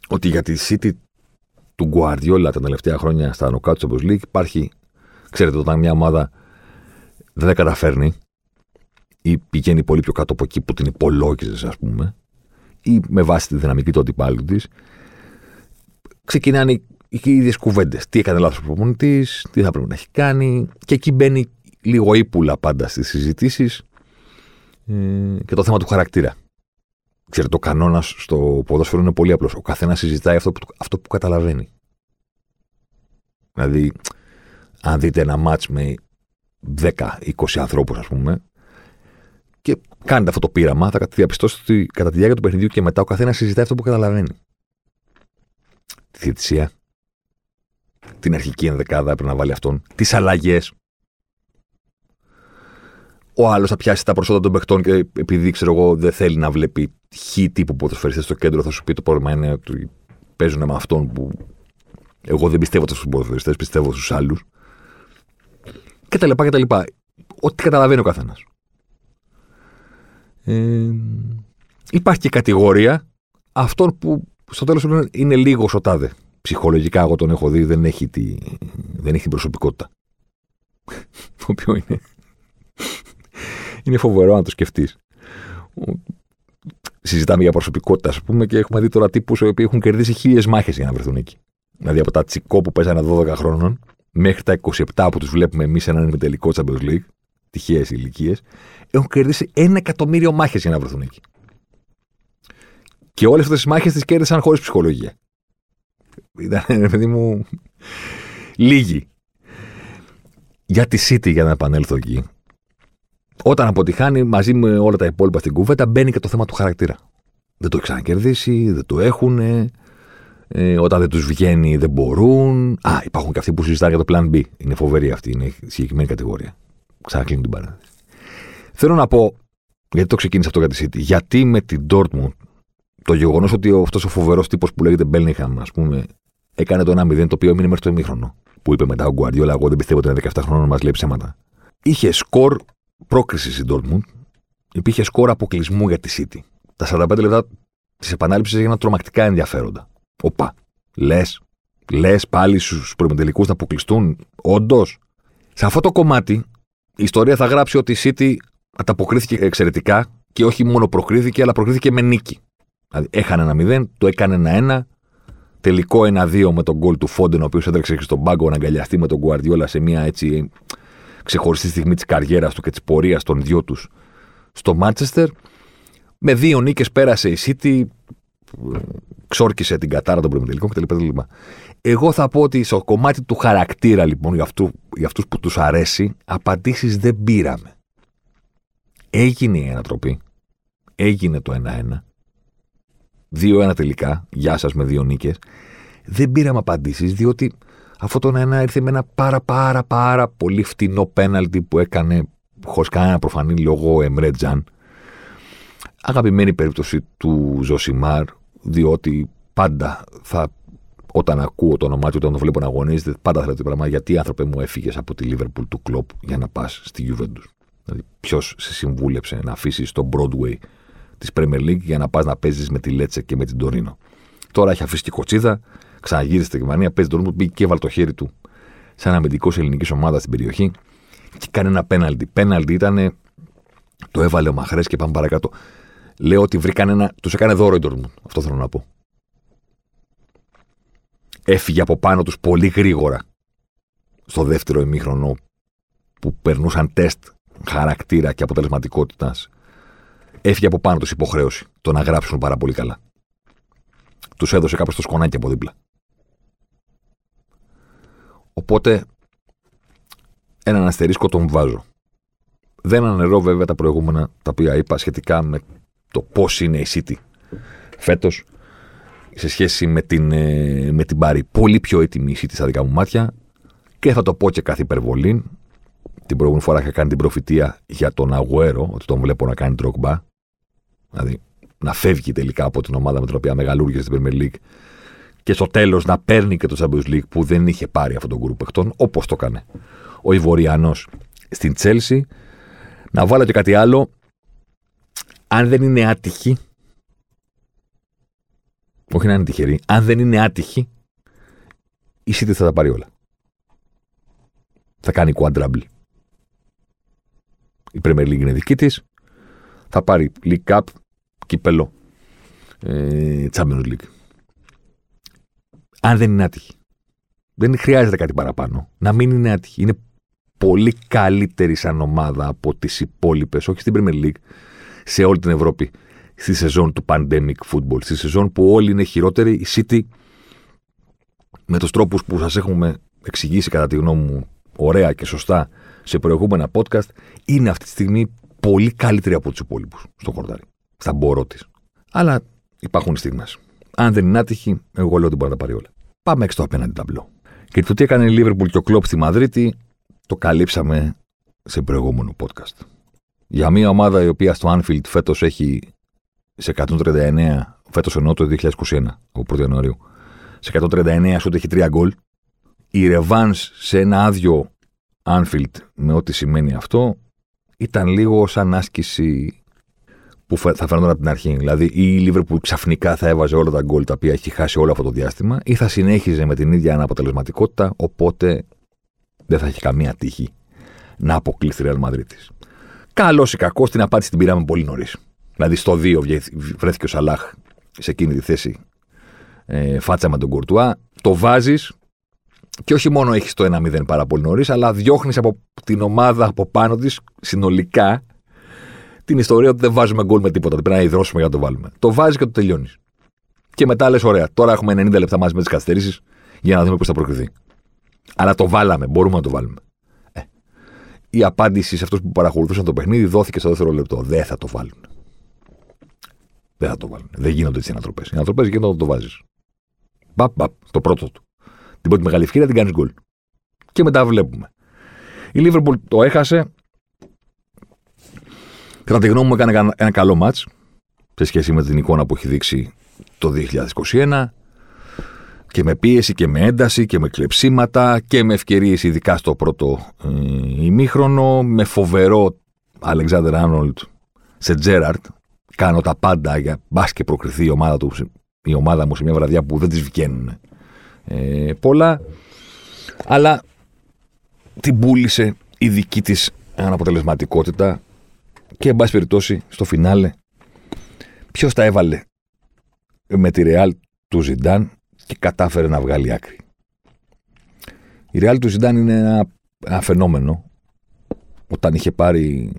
ότι για τη City του Guardiola τα τελευταία χρόνια στα νοκάτου του Champions League υπάρχει, ξέρετε, όταν μια ομάδα δεν τα καταφέρνει ή πηγαίνει πολύ πιο κάτω από εκεί που την υπολόγιζες, ας πούμε, ή με βάση τη δυναμική του αντιπάλου της, ξεκινάνε οι ίδιες κουβέντες. Τι έκανε λάθος ο προπονητής, τι θα πρέπει να έχει κάνει. Και εκεί μπαίνει λίγο ύπουλα πάντα στις συζητήσεις ε, και το θέμα του χαρακτήρα. Ξέρετε, το κανόνας στο ποδόσφαιρο είναι πολύ απλός. Ο καθένας συζητάει αυτό που, αυτό που καταλαβαίνει. Δηλαδή, αν δείτε ένα μάτς με 10-20 ανθρώπους, ας πούμε, και κάνετε αυτό το πείραμα, θα διαπιστώσετε ότι κατά τη διάρκεια του παιχνιδιού και μετά ο καθένας συζητάει αυτό που καταλαβαίνει. Τη θητησία, την αρχική ενδεκάδα πρέπει να βάλει αυτόν, τις αλλαγές. Ο άλλος θα πιάσει τα προσόντα των παιχτών και επειδή ξέρω εγώ δεν θέλει να βλέπει χ τύπου ποδοσφαιριστές στο κέντρο, θα σου πει το πρόβλημα είναι ότι παίζουν με αυτόν που. Εγώ δεν πιστεύω στου ποδοσφαιριστές, πιστεύω στους άλλους. Και τα λοιπά και τα λοιπά. Ό,τι καταλαβαίνει ο καθένας. Ε, υπάρχει και κατηγορία αυτών που στο τέλος είναι λίγο σωτάδε. Ψυχολογικά, εγώ τον έχω δει, δεν έχει, τη, δεν έχει την προσωπικότητα. το οποίο είναι. Είναι φοβερό αν το σκεφτείς. Συζητάμε για προσωπικότητα, ας πούμε, και έχουμε δει τώρα τύπους οι οποίοι έχουν κερδίσει χίλιες μάχες για να βρεθούν εκεί. Δηλαδή από τα τσικό που παίζανε 12 χρόνων μέχρι τα 27 που τους βλέπουμε εμείς έναν τελικό Champions League, τυχαίες ηλικίες, έχουν κερδίσει ένα εκατομμύριο μάχες για να βρεθούν εκεί. Και όλες αυτές τις μάχες τις κέρδισαν χωρίς ψυχολογία. Ήταν, παιδί μου, λίγοι. Για τη City, για να επανέλθω εκεί. Όταν αποτυχάνει μαζί με όλα τα υπόλοιπα στην κουβέντα, μπαίνει και το θέμα του χαρακτήρα. Δεν το έχει ξανακερδίσει, δεν το έχουν. Ε, όταν δεν τους βγαίνει, δεν μπορούν. Α, υπάρχουν και αυτοί που συζητάνε για το Plan B. Είναι φοβερή αυτή, είναι συγκεκριμένη κατηγορία. Ξανακλείνω την παράδοση. Θέλω να πω, γιατί το ξεκίνησα αυτό για τη City, γιατί με την Dortmund το γεγονός ότι αυτός ο φοβερός τύπος που λέγεται Μπέλνιχαμ, ας πούμε, έκανε το 1-0 το οποίο έμεινε μέχρι το ημίχρονο. Που είπε μετά ο Γκουαρδιόλα, εγώ δεν πιστεύω ότι είναι 17 χρόνων να μας λέει ψέματα. Είχε σκορ πρόκριση η Dortmund, υπήρχε σκορ αποκλεισμού για τη City. Τα 45 λεπτά της επανάληψης έγιναν τρομακτικά ενδιαφέροντα. Οπα. Λες, λες πάλι στους προημετελικού να αποκλειστούν, όντως. Σε αυτό το κομμάτι, η ιστορία θα γράψει ότι η City ανταποκρίθηκε εξαιρετικά και όχι μόνο προκρίθηκε, αλλά προκρίθηκε με νίκη. Δηλαδή έχανε ένα 0, το έκανε ένα 1. Τελικό 1-2 με τον γκολ του Φόντεν, ο οποίος έτρεξε στον πάγκο να αγκαλιαστεί με τον Γκουαρδιόλα σε μια έτσι ξεχωριστή στιγμή της καριέρας του και της πορείας των δυο τους στο Μάντσεστερ. Με δύο νίκες πέρασε η City, ξόρκισε την κατάρα των προημιτελικών κτλ. Εγώ θα πω ότι στο κομμάτι του χαρακτήρα λοιπόν για, αυτού, για αυτούς που τους αρέσει, απαντήσεις δεν πήραμε. Έγινε η ανατροπή, έγινε το 1-1, 2-1 τελικά, γεια σας με δύο νίκες. Δεν πήραμε απαντήσεις, διότι αυτό το 1 ήρθε με ένα πάρα πάρα πάρα πολύ φτηνό πέναλτι που έκανε χωρίς κανένα προφανή λόγο ο Εμρέ Τζαν. Αγαπημένη περίπτωση του Ζωσιμάρ, διότι πάντα θα, όταν ακούω το όνομά του, όταν το βλέπω να αγωνίζεται, πάντα θέλω το πράγμα γιατί άνθρωπε μου έφυγες από τη Λίβερπουλ του κλοπ για να πας στη Juventus. Δηλαδή, ποιος σε συμβούλεψε να αφήσεις στο Broadway της Premier League για να πας να παίζεις με τη Λέτσε και με την Τωρίνο; Τώρα έχει αφήσει και κοτσίδα, ξαναγύρισε στη Γερμανία, παίζει τον πήγε και έβαλε το χέρι του σε ένα αμυντικός ελληνικής ομάδας στην περιοχή και κάνει ένα πέναλτι. Πέναλτι ήταν. Το έβαλε ο Μαχρές και πάμε παρακάτω. Λέω ότι βρήκαν ένα. Τους έκανε δώρο η Ντόρμουντ. Αυτό θέλω να πω. Έφυγε από πάνω τους πολύ γρήγορα στο δεύτερο ημίχρονο που περνούσαν τεστ χαρακτήρα και αποτελεσματικότητας έφυγε από πάνω τους υποχρέωση το να γράψουν πάρα πολύ καλά. Τους έδωσε κάποιο το σκονάκι από δίπλα. Οπότε, έναν αστερίσκο τον βάζω. Δεν ανερώ βέβαια τα προηγούμενα τα οποία είπα σχετικά με το πώς είναι η City φέτος σε σχέση με την, ε, με την Πάρη. Πολύ πιο έτοιμη η City στα δικά μου μάτια και θα το πω και κάθε υπερβολή. Την προηγούμενη φορά είχα κάνει την προφητεία για τον Αγουέρο, ότι τον βλέπω να κάνει τροκμπά. Δηλαδή να φεύγει τελικά από την ομάδα με την οποία μεγαλούργησε στην Premier League και στο τέλος να παίρνει και το Champions League που δεν είχε πάρει αυτόν τον γκρουπ παιχτών, όπως το έκανε ο Ιβοριανός στην Τσέλση. Να βάλω και κάτι άλλο. Αν δεν είναι άτυχη, όχι να είναι τυχερή, αν δεν είναι άτυχη, η City θα τα πάρει όλα. Θα κάνει quadruple. Η Premier League είναι δική της θα πάρει League Cup, κύπελο, ε, Champions League. Αν δεν είναι άτυχη. Δεν χρειάζεται κάτι παραπάνω. Να μην είναι άτυχη. Είναι πολύ καλύτερη σαν ομάδα από τις υπόλοιπες, όχι στην Premier League, σε όλη την Ευρώπη, στη σεζόν του pandemic football. Στη σεζόν που όλοι είναι χειρότεροι, η City με τους τρόπους που σας έχουμε εξηγήσει κατά τη γνώμη μου ωραία και σωστά σε προηγούμενα podcast, είναι αυτή τη στιγμή πολύ καλύτερη από τους υπόλοιπους στο χορτάρι. Στα μπορώ της. Αλλά υπάρχουν στιγμές. Αν δεν είναι άτυχη, εγώ λέω ότι μπορεί να τα πάρει όλα. Πάμε έξω το απέναντι ταμπλό. Και το τι έκανε η Λίβερπουλ και ο Κλόπ στη Μαδρίτη, το καλύψαμε σε προηγούμενο podcast. Για μια ομάδα η οποία στο Anfield φέτος έχει σε 139, φέτος εννοώ το 2021, από 1 Ιανουαρίου, σε 139 σου έχει 3 γκολ. Η Revans σε ένα άδειο Anfield με ό,τι σημαίνει αυτό ήταν λίγο σαν άσκηση που θα φαίνονταν από την αρχή. Δηλαδή, ή η Liverpool ξαφνικά θα έβαζε όλα τα γκολ τα οποία έχει χάσει όλο αυτό το διάστημα, ή θα συνέχιζε με την ίδια αναποτελεσματικότητα, οπότε δεν θα έχει καμία τύχη να αποκλείσει τη Real Madrid. Καλός ή κακός, την απάντηση την πήραμε πολύ νωρίς. Δηλαδή, στο 2 βρέθηκε ο Σαλάχ σε εκείνη τη θέση, ε, φάτσα με τον Κουρτουά. Το βάζεις και όχι μόνο έχεις το 1-0 πάρα πολύ νωρίς, αλλά διώχνεις από την ομάδα από πάνω της συνολικά την ιστορία ότι δεν βάζουμε γκολ με τίποτα. Δεν πρέπει να υδρώσουμε για να το βάλουμε. Το βάζεις και το τελειώνεις. Και μετά λες: Ωραία, τώρα έχουμε 90 λεπτά μαζί με τις καθυστερήσεις για να δούμε πώς θα προκριθεί. Αλλά το βάλαμε, μπορούμε να το βάλουμε. Ε, η απάντηση σε αυτούς που παρακολουθούσαν το παιχνίδι δόθηκε στο δεύτερο λεπτό. Δεν θα το βάλουν. Δεν θα το βάλουν. Δεν γίνονται έτσι οι ανατροπές. Οι ανατροπές γίνονται όταν το βάζεις. Μπαπ, μπαπ, το πρώτο του. Την πρώτη μεγάλη ευκαιρία την κάνεις γκολ. Και μετά βλέπουμε. Η Λίβερπουλ το έχασε. Κατά τη γνώμη μου έκανε ένα καλό μάτς σε σχέση με την εικόνα που έχει δείξει το 2021 και με πίεση και με ένταση και με κλεψίματα και με ευκαιρίες ειδικά στο πρώτο ε, ημίχρονο με φοβερό Αλεξάνδρ Άνολτ σε Τζέραρτ κάνω τα πάντα για μπας και προκριθεί η ομάδα, του, η ομάδα μου σε μια βραδιά που δεν της βγαίνουν ε, πολλά. Αλλά την πούλησε η δική της αναποτελεσματικότητα και εν πάση περιπτώσει στο φινάλε ποιος τα έβαλε με τη Ρεάλ του Ζιντάν και κατάφερε να βγάλει άκρη; Η Ρεάλ του Ζιντάν είναι ένα, ένα φαινόμενο όταν είχε πάρει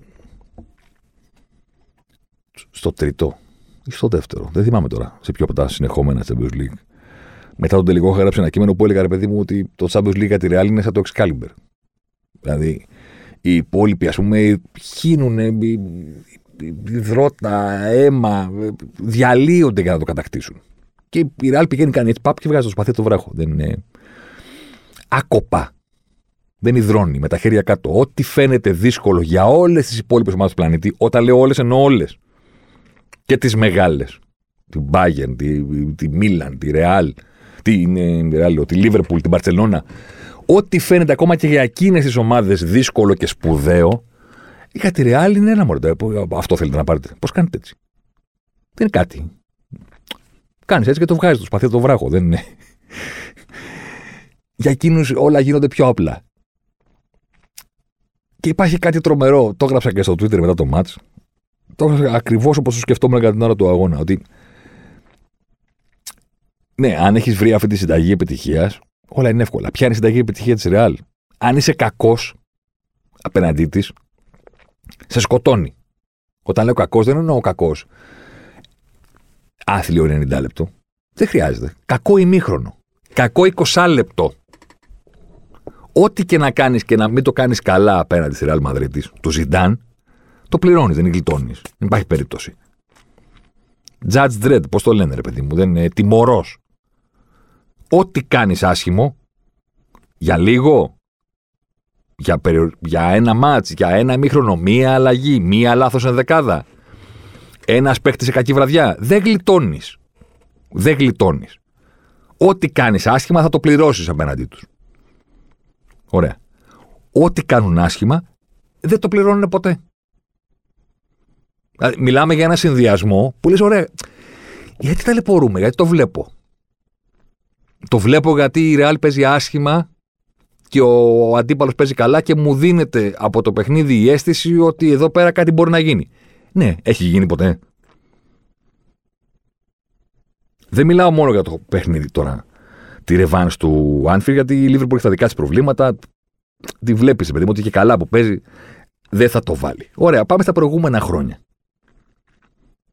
στο τρίτο ή στο δεύτερο. Δεν θυμάμαι τώρα σε ποιο από τα συνεχόμενα Champions League. Μετά τον τελικό έγραψε ένα κείμενο που έλεγα ρε παιδί μου ότι το Champions League για τη Real είναι σαν το Excalibur. Δηλαδή οι υπόλοιποι ας πούμε χύνουν υδρότα, αίμα, διαλύονται για να το κατακτήσουν. Και η Real πηγαίνει κάνει έτσι, παπ και βγάζει το σπαθί το βράχο. Δεν είναι άκοπα. Δεν υδρώνει με τα χέρια κάτω. Ό,τι φαίνεται δύσκολο για όλες τις υπόλοιπες ομάδες του πλανήτη, όταν λέω όλες εννοώ όλες. Και τις μεγάλες. Την Bayern, τη, τη Milan, τη Real, την, Real, τη Liverpool, την Barcelona. Ό,τι φαίνεται ακόμα και για εκείνες τις ομάδες δύσκολο και σπουδαίο, για τη Real είναι ένα μορτό. Αυτό θέλετε να πάρετε. Πώς κάνετε έτσι. Δεν είναι κάτι. Κάνεις έτσι και το βγάζεις το σπαθί το βράχο. Δεν είναι. για εκείνους όλα γίνονται πιο απλά. Και υπάρχει κάτι τρομερό. Το έγραψα και στο Twitter μετά το match. Το έγραψα ακριβώς όπως το σκεφτόμουν κατά την ώρα του αγώνα. Ότι ναι, αν έχεις βρει αυτή τη συνταγή επιτυχίας, όλα είναι εύκολα. Ποια είναι η συνταγή επιτυχία της Real. Αν είσαι κακός απέναντί της, σε σκοτώνει. Όταν λέω κακός, δεν εννοώ κακός. Άθλιο 90 λεπτό. Δεν χρειάζεται. Κακό ημίχρονο. Κακό 20 λεπτό. Ό,τι και να κάνεις και να μην το κάνεις καλά απέναντι στη Real Madrid, του Ζιντάν, το πληρώνεις, δεν γλιτώνεις. Δεν υπάρχει περίπτωση. Judge Dredd, πώς το λένε, ρε παιδί μου, δεν είναι τιμωρός. Ό,τι κάνεις άσχημο, για λίγο, για, για ένα μάτς, για ένα ημίχρονο, μία αλλαγή, μία λάθος ενδεκάδα, ένας παίχτης σε κακή βραδιά, δεν γλιτώνεις. Δεν γλιτώνεις. Ό,τι κάνεις άσχημα θα το πληρώσεις απέναντί τους. Ωραία. Ό,τι κάνουν άσχημα δεν το πληρώνουν ποτέ. Δηλαδή, μιλάμε για ένα συνδυασμό που λες ωραία. Γιατί ταλαιπωρούμε, γιατί το βλέπω. Το βλέπω γιατί η Real παίζει άσχημα και ο αντίπαλος παίζει καλά και μου δίνεται από το παιχνίδι η αίσθηση ότι εδώ πέρα κάτι μπορεί να γίνει. Ναι, έχει γίνει ποτέ. Δεν μιλάω μόνο για το παιχνίδι τώρα. Τη ρεβάνς του Άνφιρ, γιατί η Liverpool έχει τα δικά της προβλήματα. Τη βλέπεις, παιδί μου, ότι και καλά που παίζει δεν θα το βάλει. Ωραία, πάμε στα προηγούμενα χρόνια.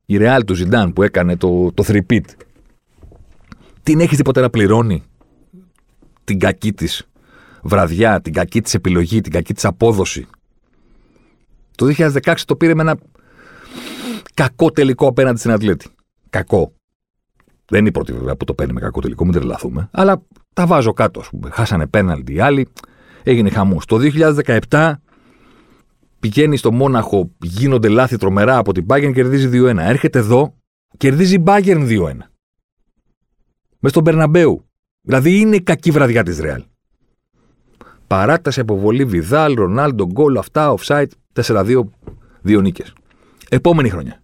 Η Real του Ζιντάν που έκανε το, το 3 την έχεις ποτέ να πληρώνει την κακή της βραδιά, την κακή της επιλογή, την κακή της απόδοση; Το 2016 το πήρε με ένα κακό τελικό απέναντι στην Ατλέτη. Κακό. Δεν είναι η πρώτη βέβαια που το παίρνει με κακό τελικό, μην τρελαθούμε. Αλλά τα βάζω κάτω, ας πούμε. Χάσανε πέναλτι οι άλλοι. Έγινε χαμός. Το 2017 Πηγαίνει στο Μόναχο, γίνονται λάθη τρομερά από την Bayern, κερδίζει 2-1. Έρχεται εδώ, κερδίζει η Bayern 2-1. Μες στον Περναμπέου. Δηλαδή είναι κακή βραδιά της Ρεάλ. Παράταση, αποβολή, Βιδάλ, Ρονάλντο, γκολ, αυτά, offside, 4-2, δύο νίκες. Επόμενη χρονιά.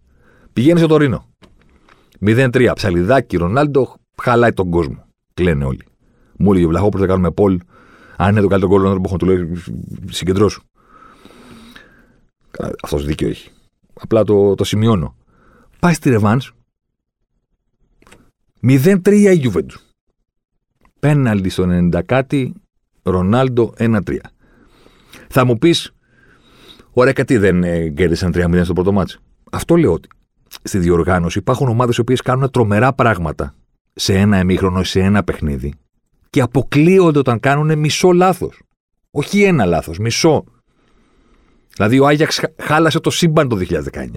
Πηγαίνει στο Τωρίνο. 0-3. Ψαλιδάκι, Ρονάλντο, χαλάει τον κόσμο. Κλαίνε όλοι. Μου έλεγε ο Βλαχόπουλος να κάνουμε πόλ. Αν είναι το καλύτερο γκολ, που έχω του λέει συγκεντρώσου. Αυτός δίκιο έχει. Απλά το, το σημειώνω. Πάει στη Ρεβάν. 0-3 η Γιουβέντου. Πέναλτι στο 90 κάτι, Ρονάλντο 1-3. Θα μου πεις, ωραία, κάτι δεν ε, κέρδισαν 3-0 στο πρώτο μάτσο. Αυτό λέω ότι στη διοργάνωση υπάρχουν ομάδες οι οποίες κάνουν τρομερά πράγματα σε ένα εμίχρονο ή σε ένα παιχνίδι και αποκλείονται όταν κάνουν μισό λάθος. Όχι ένα λάθος, μισό. Δηλαδή ο Άγιαξ χάλασε το σύμπαν το 2019.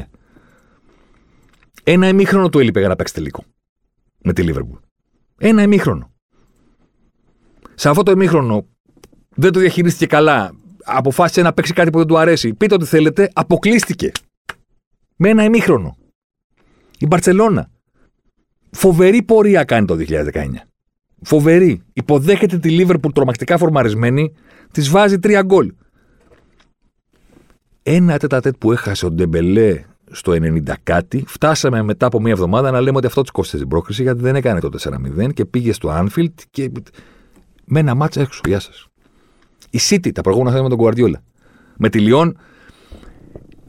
Ένα εμίχρονο του έλειπε για να παίξει τελικό. Με τη Λίβερπουλ. Ένα εμίχρονο. Σε αυτό το εμίχρονο δεν το διαχειρίστηκε καλά. Αποφάσισε να παίξει κάτι που δεν του αρέσει. Πείτε ό,τι θέλετε, αποκλείστηκε. Με ένα ημίχρονο. Η Μπαρσελόνα. Φοβερή πορεία κάνει το 2019. Φοβερή. Υποδέχεται τη Λίβερπουλ τρομακτικά φορμαρισμένη, της βάζει τρία γκολ. Ένα τέταρτο που έχασε ο Ντεμπελέ στο 90 κάτι, φτάσαμε μετά από μία εβδομάδα να λέμε ότι αυτό της κόστησε την πρόκριση γιατί δεν έκανε το 4-0 και πήγε στο Άνφιλντ και με ένα ματς έξω. Γεια σας. Η City τα προηγούμενα χρόνια με τον Guardiola. Με τη Λιόν,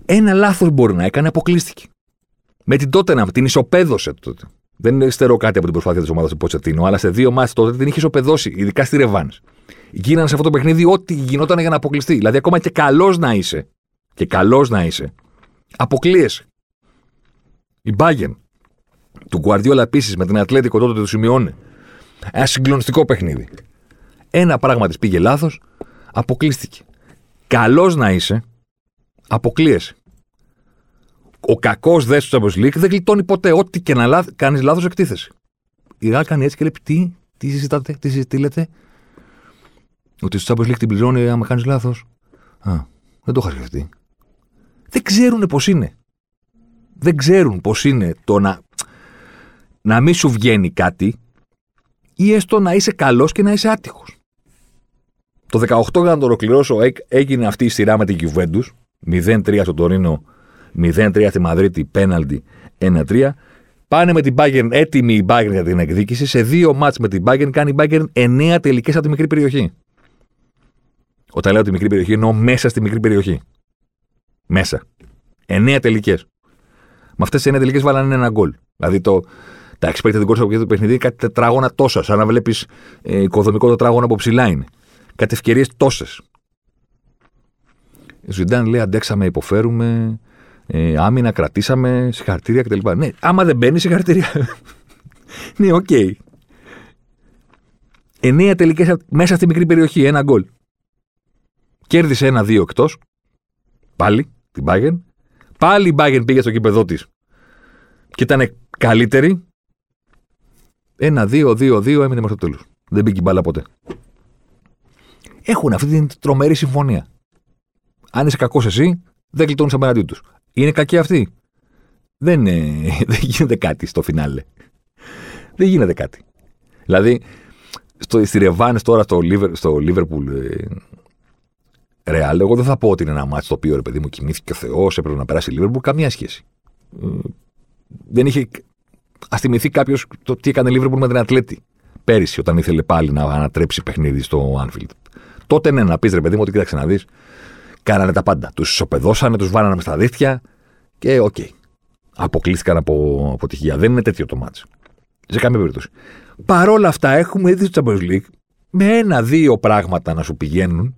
ένα λάθος μπορεί να έκανε, αποκλείστηκε. Με την τότε την ισοπαίδωσε τότε. Δεν στερώ κάτι από την προσπάθεια της ομάδας του Ποτσετίνο, αλλά σε δύο μάτια τότε την είχε ισοπεδώσει, ειδικά στη Ρεβάν. Γίνανε σε αυτό το παιχνίδι ό,τι γινόταν για να αποκλειστεί. Δηλαδή, ακόμα και καλός να είσαι, και καλός να είσαι, αποκλείεσαι. Η Μπάγκεν του Γκουαρδιόλα επίσης με την Ατλέτικο τότε του σημειώνει. Ένα συγκλονιστικό παιχνίδι. Ένα πράγμα της πήγε λάθος, αποκλείστηκε. Καλός να είσαι, αποκλείεσαι. Ο κακός δες του Champions League δεν γλιτώνει ποτέ. Ό,τι και να κάνεις λάθος εκτίθεση. Η Ρεάλ κάνει έτσι και λέει: Τι, τι συζητάτε, τι συζητήλετε; Ότι στο Champions League την πληρώνει άμα κάνεις λάθος. Α, δεν το είχα σκεφτεί. Δεν ξέρουν πώ είναι. Δεν ξέρουν πώ είναι το να, να μην σου βγαίνει κάτι ή έστω να είσαι καλός και να είσαι άτυχος. Το 18 για να το ολοκληρώσω έγινε αυτή η σειρά με την Juventus 0-3 στο Τωρίνο 0-3 στη Μαδρίτη, πέναλτι 1-3. Πάνε με την Bayern, έτοιμη η Bayern για την εκδίκηση. Σε δύο μάτς με την Bayern κάνει η Bayern 9 τελικές από τη μικρή περιοχή. Όταν λέω τη μικρή περιοχή, εννοώ μέσα στη μικρή περιοχή. Μέσα. 9 τελικές. Με αυτές τις 9 τελικές βάλανε ένα γκολ. Δηλαδή το, τα expected goals από το παιχνίδι είναι κάτι τετράγωνα τόσας. Σαν να βλέπεις ε, οικοδομικό τετράγωνο από ψηλά είναι. Κάτι ευκαιρίες τόσες. Ζιντάν λέει αντέξαμε, υποφέρουμε, ε, άμυνα κρατήσαμε, συγχαρητήρια κτλ. Ναι, άμα δεν μπαίνει, συγχαρητήρια. ναι, οκ. Okay. Εννέα τελικές μέσα στη μικρή περιοχή, ένα γκολ. Κέρδισε ένα-δύο εκτός. Πάλι την Bayern. Πάλι η Bayern πήγε στο κήπεδό της και ήταν καλύτερη. Ένα-δύο-δύο-δύο έμεινε μέχρι το τέλος. Δεν μπήκε μπάλα ποτέ. Έχουν αυτή την τρομερή συμφωνία. Αν είσαι κακός εσύ, δεν γλιτώνεις απέναντί τους. Είναι κακή αυτή. Δεν, δεν γίνεται κάτι στο φινάλε. Δεν γίνεται κάτι. Δηλαδή, στο, στη ρεβάνς τώρα στο, στο Liverpool Ρεάλ, εγώ δεν θα πω ότι είναι ένα ματς το οποίο ρε παιδί μου κοιμήθηκε ο Θεός, έπρεπε να περάσει η Liverpool. Καμία σχέση. Ε, δεν είχε. Ας θυμηθεί κάποιος το τι έκανε η Liverpool με την Ατλέτι πέρυσι, όταν ήθελε πάλι να ανατρέψει παιχνίδι στο Anfield. Τότε ναι, να πεις ρε παιδί μου ότι κοίταξε να δεις, κάνανε τα πάντα. Τους ισοπεδώσανε, τους βάλανε μες στα δίχτυα και οκ. Okay. Αποκλείστηκαν από αποτυχία. Δεν είναι τέτοιο το ματς. Σε καμία περίπτωση. Παρόλα αυτά, έχουμε δει στο Champions League με ένα-δύο πράγματα να σου πηγαίνουν,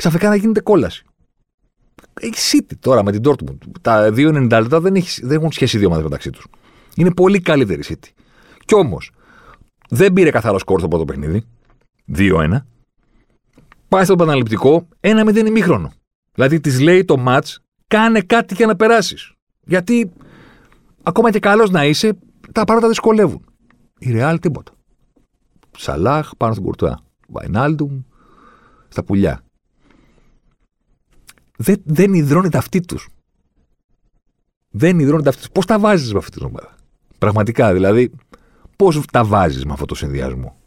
ξαφνικά να γίνεται κόλαση. Έχει City τώρα με την Dortmund. Τα 2,90 λεπτά δεν, έχει, δεν έχουν σχέση δύο ομάδες μεταξύ τους. Είναι πολύ καλύτερη η City. Κι όμως, δεν πήρε καθαρό σκόρ στο πρώτο παιχνίδι. 2-1. Πάει στο επαναληπτικό 1-0 ημίχρονο. Δηλαδή της λέει το match, κάνε κάτι για να περάσεις. Γιατί ακόμα και καλός να είσαι, τα πράγματα δυσκολεύουν. Η Real τίποτα. Σαλάχ πάνω στην κουρτουά. Βαϊνάλντουμ στα πουλιά. Δεν, δεν υδρώνεται αυτή τους. Δεν υδρώνεται αυτή τους. Πώς τα βάζεις με αυτή την ομάδα; Πραγματικά, δηλαδή, πώς τα βάζεις με αυτό το συνδυασμό;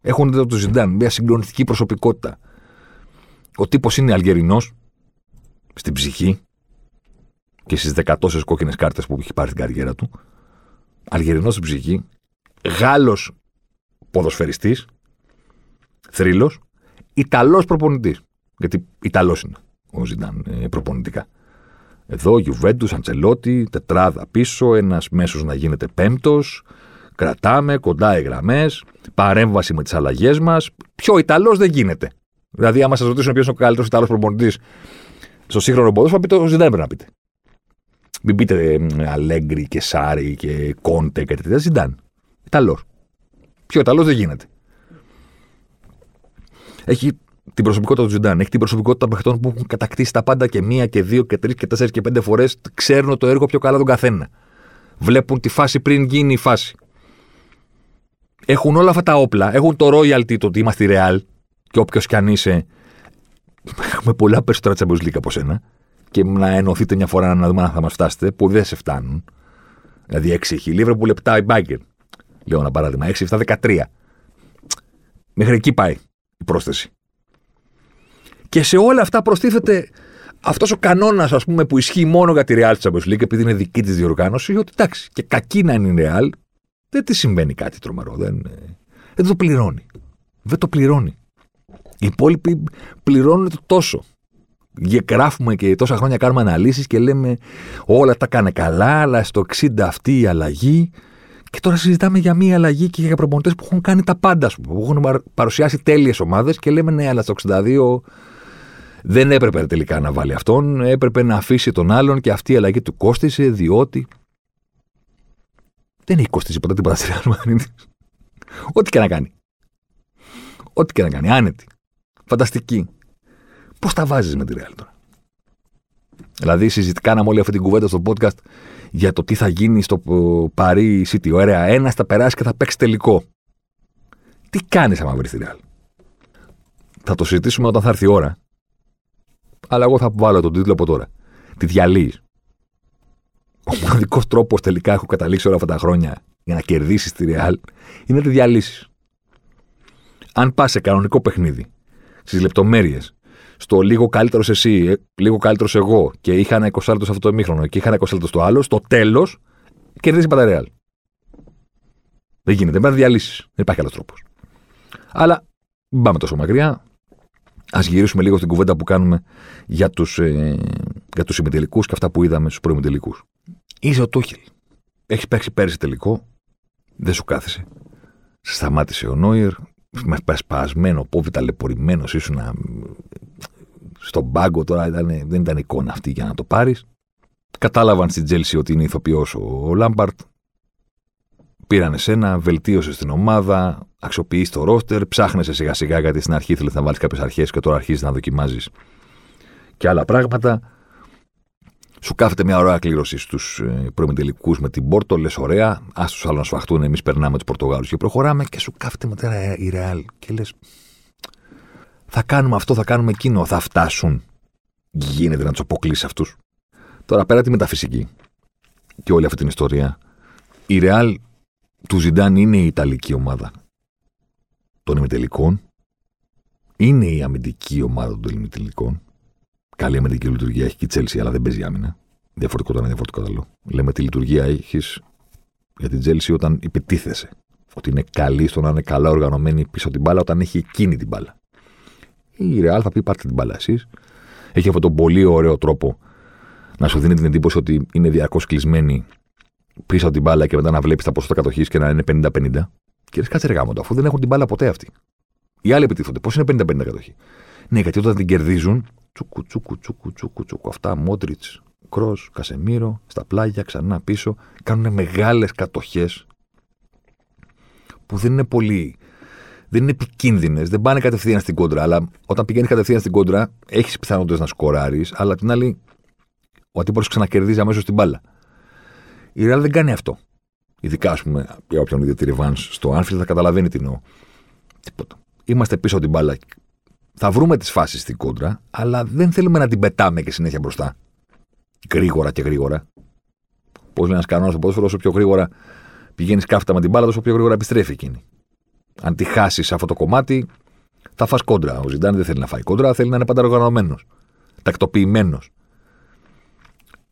Έχουν δει το Ζιντάν, μια συγκλονιστική προσωπικότητα. Ο τύπος είναι Αλγερινός στην ψυχή και στις δεκατόσες κόκκινες κάρτες που έχει πάρει την καριέρα του. Αλγερινός στην ψυχή. Γάλλος ποδοσφαιριστής. Θρύλος. Ιταλός προπονητής. Γιατί Ιταλός είναι ο Ζιντάν ε, προπονητικά. Εδώ Γιουβέντους, Αντσελότη, τετράδα πίσω, ένας μέσος να γίνεται πέμπτος. Κρατάμε κοντά οι γραμμές. Παρέμβαση με τις αλλαγές μας. Πιο Ιταλός δεν γίνεται. Δηλαδή, άμα σας ρωτήσουν ποιος είναι ο καλύτερος Ιταλός προπονητής στο σύγχρονο ποδόσφαιρο, θα πείτε ο Ζιντάν πρέπει να πείτε. Μην πείτε ε, Αλέγκρι και Σάρι και Κόντε και τέτοια. Ζιντάν. Ιταλός. Πιο Ιταλός δεν γίνεται. Έχει την προσωπικότητα του Ζιντάν. Έχει την προσωπικότητα παιχτών που έχουν κατακτήσει τα πάντα και μία και δύο και τρεις και τέσσερις και πέντε φορές. Ξέρουν το έργο πιο καλά τον καθένα. Βλέπουν τη φάση πριν γίνει η φάση. Έχουν όλα αυτά τα όπλα. Έχουν το royalty το ότι είμαστε real και όποιος κι αν είσαι. Έχουμε πολλά περισσότερα Champions League από σένα. Και να ενωθείτε μια φορά να δούμε αν θα μας φτάσετε, που δεν σε φτάνουν. Δηλαδή 6 έχει λίβρα που λεπτά η μπάγκερ. Λέω ένα παράδειγμα. 6, 7, 13. Μέχρι εκεί πάει η πρόσθεση. Και σε όλα αυτά προστίθεται αυτός ο κανόνας, ας πούμε, που ισχύει μόνο για τη Real Champions League, επειδή είναι δική της διοργάνωση, ότι εντάξει, και κακή να είναι η Real, δεν της συμβαίνει κάτι τρομερό. Δεν, δεν το πληρώνει. Δεν το πληρώνει. Οι υπόλοιποι πληρώνουν το τόσο. Γράφουμε και τόσα χρόνια κάνουμε αναλύσεις και λέμε όλα τα κάνε καλά, αλλά στο 60 αυτή η αλλαγή. Και τώρα συζητάμε για μία αλλαγή και για προπονητές που έχουν κάνει τα πάντα, που έχουν παρουσιάσει τέλειες ομάδες και λέμε ναι, αλλά στο 62 δεν έπρεπε τελικά να βάλει αυτόν, έπρεπε να αφήσει τον άλλον και αυτή η αλλαγή του κόστησε διότι. Δεν έχει κοστίσει ποτέ την στη Ό,τι και να κάνει. Ό,τι και να κάνει. Άνετη. Φανταστική. Πώς τα βάζεις με τη Real τώρα; Δηλαδή, συζητήκαμε όλη αυτή την κουβέντα στο podcast για το τι θα γίνει στο Παρί City. Ωραία, ένας θα περάσει και θα παίξει τελικό. Τι κάνεις άμα βρεις τη Real; Θα το συζητήσουμε όταν θα έρθει η ώρα αλλά εγώ θα βάλω τον τίτλο από τώρα. Τη διαλύεις. Ο μοναδικός τρόπος τελικά έχω καταλήξει όλα αυτά τα χρόνια για να κερδίσεις τη Real είναι να τη διαλύσεις. Αν πας σε κανονικό παιχνίδι, στις λεπτομέρειες, στο λίγο καλύτερος εσύ, ε, λίγο καλύτερος εγώ και είχα ένα 20 σε αυτό το εμίχρονο και είχα ένα 20 στο άλλο, στο τέλος κερδίζει πάντα Real. Δεν γίνεται. Πρέπει να διαλύσεις. Δεν υπάρχει άλλος τρόπος. Αλλά μην πάμε τόσο μακριά. Α γυρίσουμε λίγο στην κουβέντα που κάνουμε για τους ε, για τους ημιτελικούς και αυτά που είδαμε στους προημιτελικούς. Είσαι ο Τούχελ. Έχεις παίξει πέρυσι τελικό. Δεν σου κάθισε. Σε σταμάτησε ο Νόιερ. Με σπασμένο πόβι, ταλαιπωρημένος. ήσουν στον πάγκο τώρα. Ήταν, δεν ήταν εικόνα αυτή για να το πάρεις. Κατάλαβαν στην Τσέλσι ότι είναι ηθοποιός ο Λάμπαρντ. Πήραν εσένα, βελτίωσες την ομάδα, αξιοποιείς το ρόστερ, ψάχνεσαι σιγά σιγά γιατί στην αρχή θέλει να βάλεις κάποιες αρχές και τώρα αρχίζεις να δοκιμάζεις και άλλα πράγματα. Σου κάθεται μια ωραία κλήρωση στους ε, προημιτελικούς με την Πόρτο, λες ωραία, άσ' τους άλλους να σφαχτούν, εμείς περνάμε τους Πορτογάλους και προχωράμε και σου κάθεται μετά η Ρεάλ και λες. Θα κάνουμε αυτό, θα κάνουμε εκείνο, θα φτάσουν. Γίνεται να τους αποκλείσει αυτούς. Τώρα πέρα τη μεταφυσική και όλη αυτή την ιστορία, η Ρεάλ του Ζιντάν είναι η Ιταλική ομάδα των ημιτελικών. Είναι η αμυντική ομάδα των ημιτελικών. Καλή αμυντική λειτουργία έχει και η Τσέλση, αλλά δεν παίζει άμυνα. Διαφορετικό το ένα, διαφορετικό το άλλο. Λέμε τι λειτουργία έχεις για την Τσέλση όταν υπετίθεσαι. Ότι είναι καλή στο να είναι καλά οργανωμένη πίσω την μπάλα όταν έχει εκείνη την μπάλα. Η Ρεάλ θα πει πάρτε την μπάλα εσείς. Έχει αυτόν τον πολύ ωραίο τρόπο να σου δίνει την εντύπωση ότι είναι διαρκώς κλεισμένη πίσω από την μπάλα και μετά να βλέπεις τα ποσοστά κατοχής και να είναι 50-50. Και λες, κάτσε ρεγάμο αφού δεν έχουν την μπάλα ποτέ αυτοί. Οι άλλοι επιτίθονται. Πώς είναι 50-50 κατοχή; Ναι, γιατί όταν την κερδίζουν, τσούκου, τσούκου, τσούκου, τσούκου, τσούκου. Αυτά, Μόντριτς, Κρός, Κασεμίρο, στα πλάγια, ξανά πίσω. Κάνουν μεγάλες κατοχές που δεν είναι πολύ. Δεν είναι επικίνδυνες, δεν πάνε κατευθείαν στην κόντρα. Αλλά όταν πηγαίνεις κατευθείαν στην κόντρα, έχεις πιθανότητες να σκοράρεις, αλλά την άλλη, ο αντίπαλος ξανακερδίζει αμέσως την μπάλα. Η Real δεν κάνει αυτό. Ειδικά, ας πούμε, για όποιον είδε τη Revans στο Anfield θα καταλαβαίνει τι εννοώ. Τίποτα. Είμαστε πίσω από την μπάλα Θα βρούμε τις φάσεις στην κόντρα, αλλά δεν θέλουμε να την πετάμε και συνέχεια μπροστά. Γρήγορα και γρήγορα. Πώς λέει ένας κανόνας στο ποδόσφαιρο, όσο πιο γρήγορα πηγαίνεις κάθετα με την μπάλα, τόσο πιο γρήγορα επιστρέφει εκείνη. Αν τη χάσεις αυτό το κομμάτι, θα φας κόντρα. Ο Ζιντάν δεν θέλει να φάει κόντρα, θέλει να είναι πάντα οργανωμένο. Τακτοποιημένος.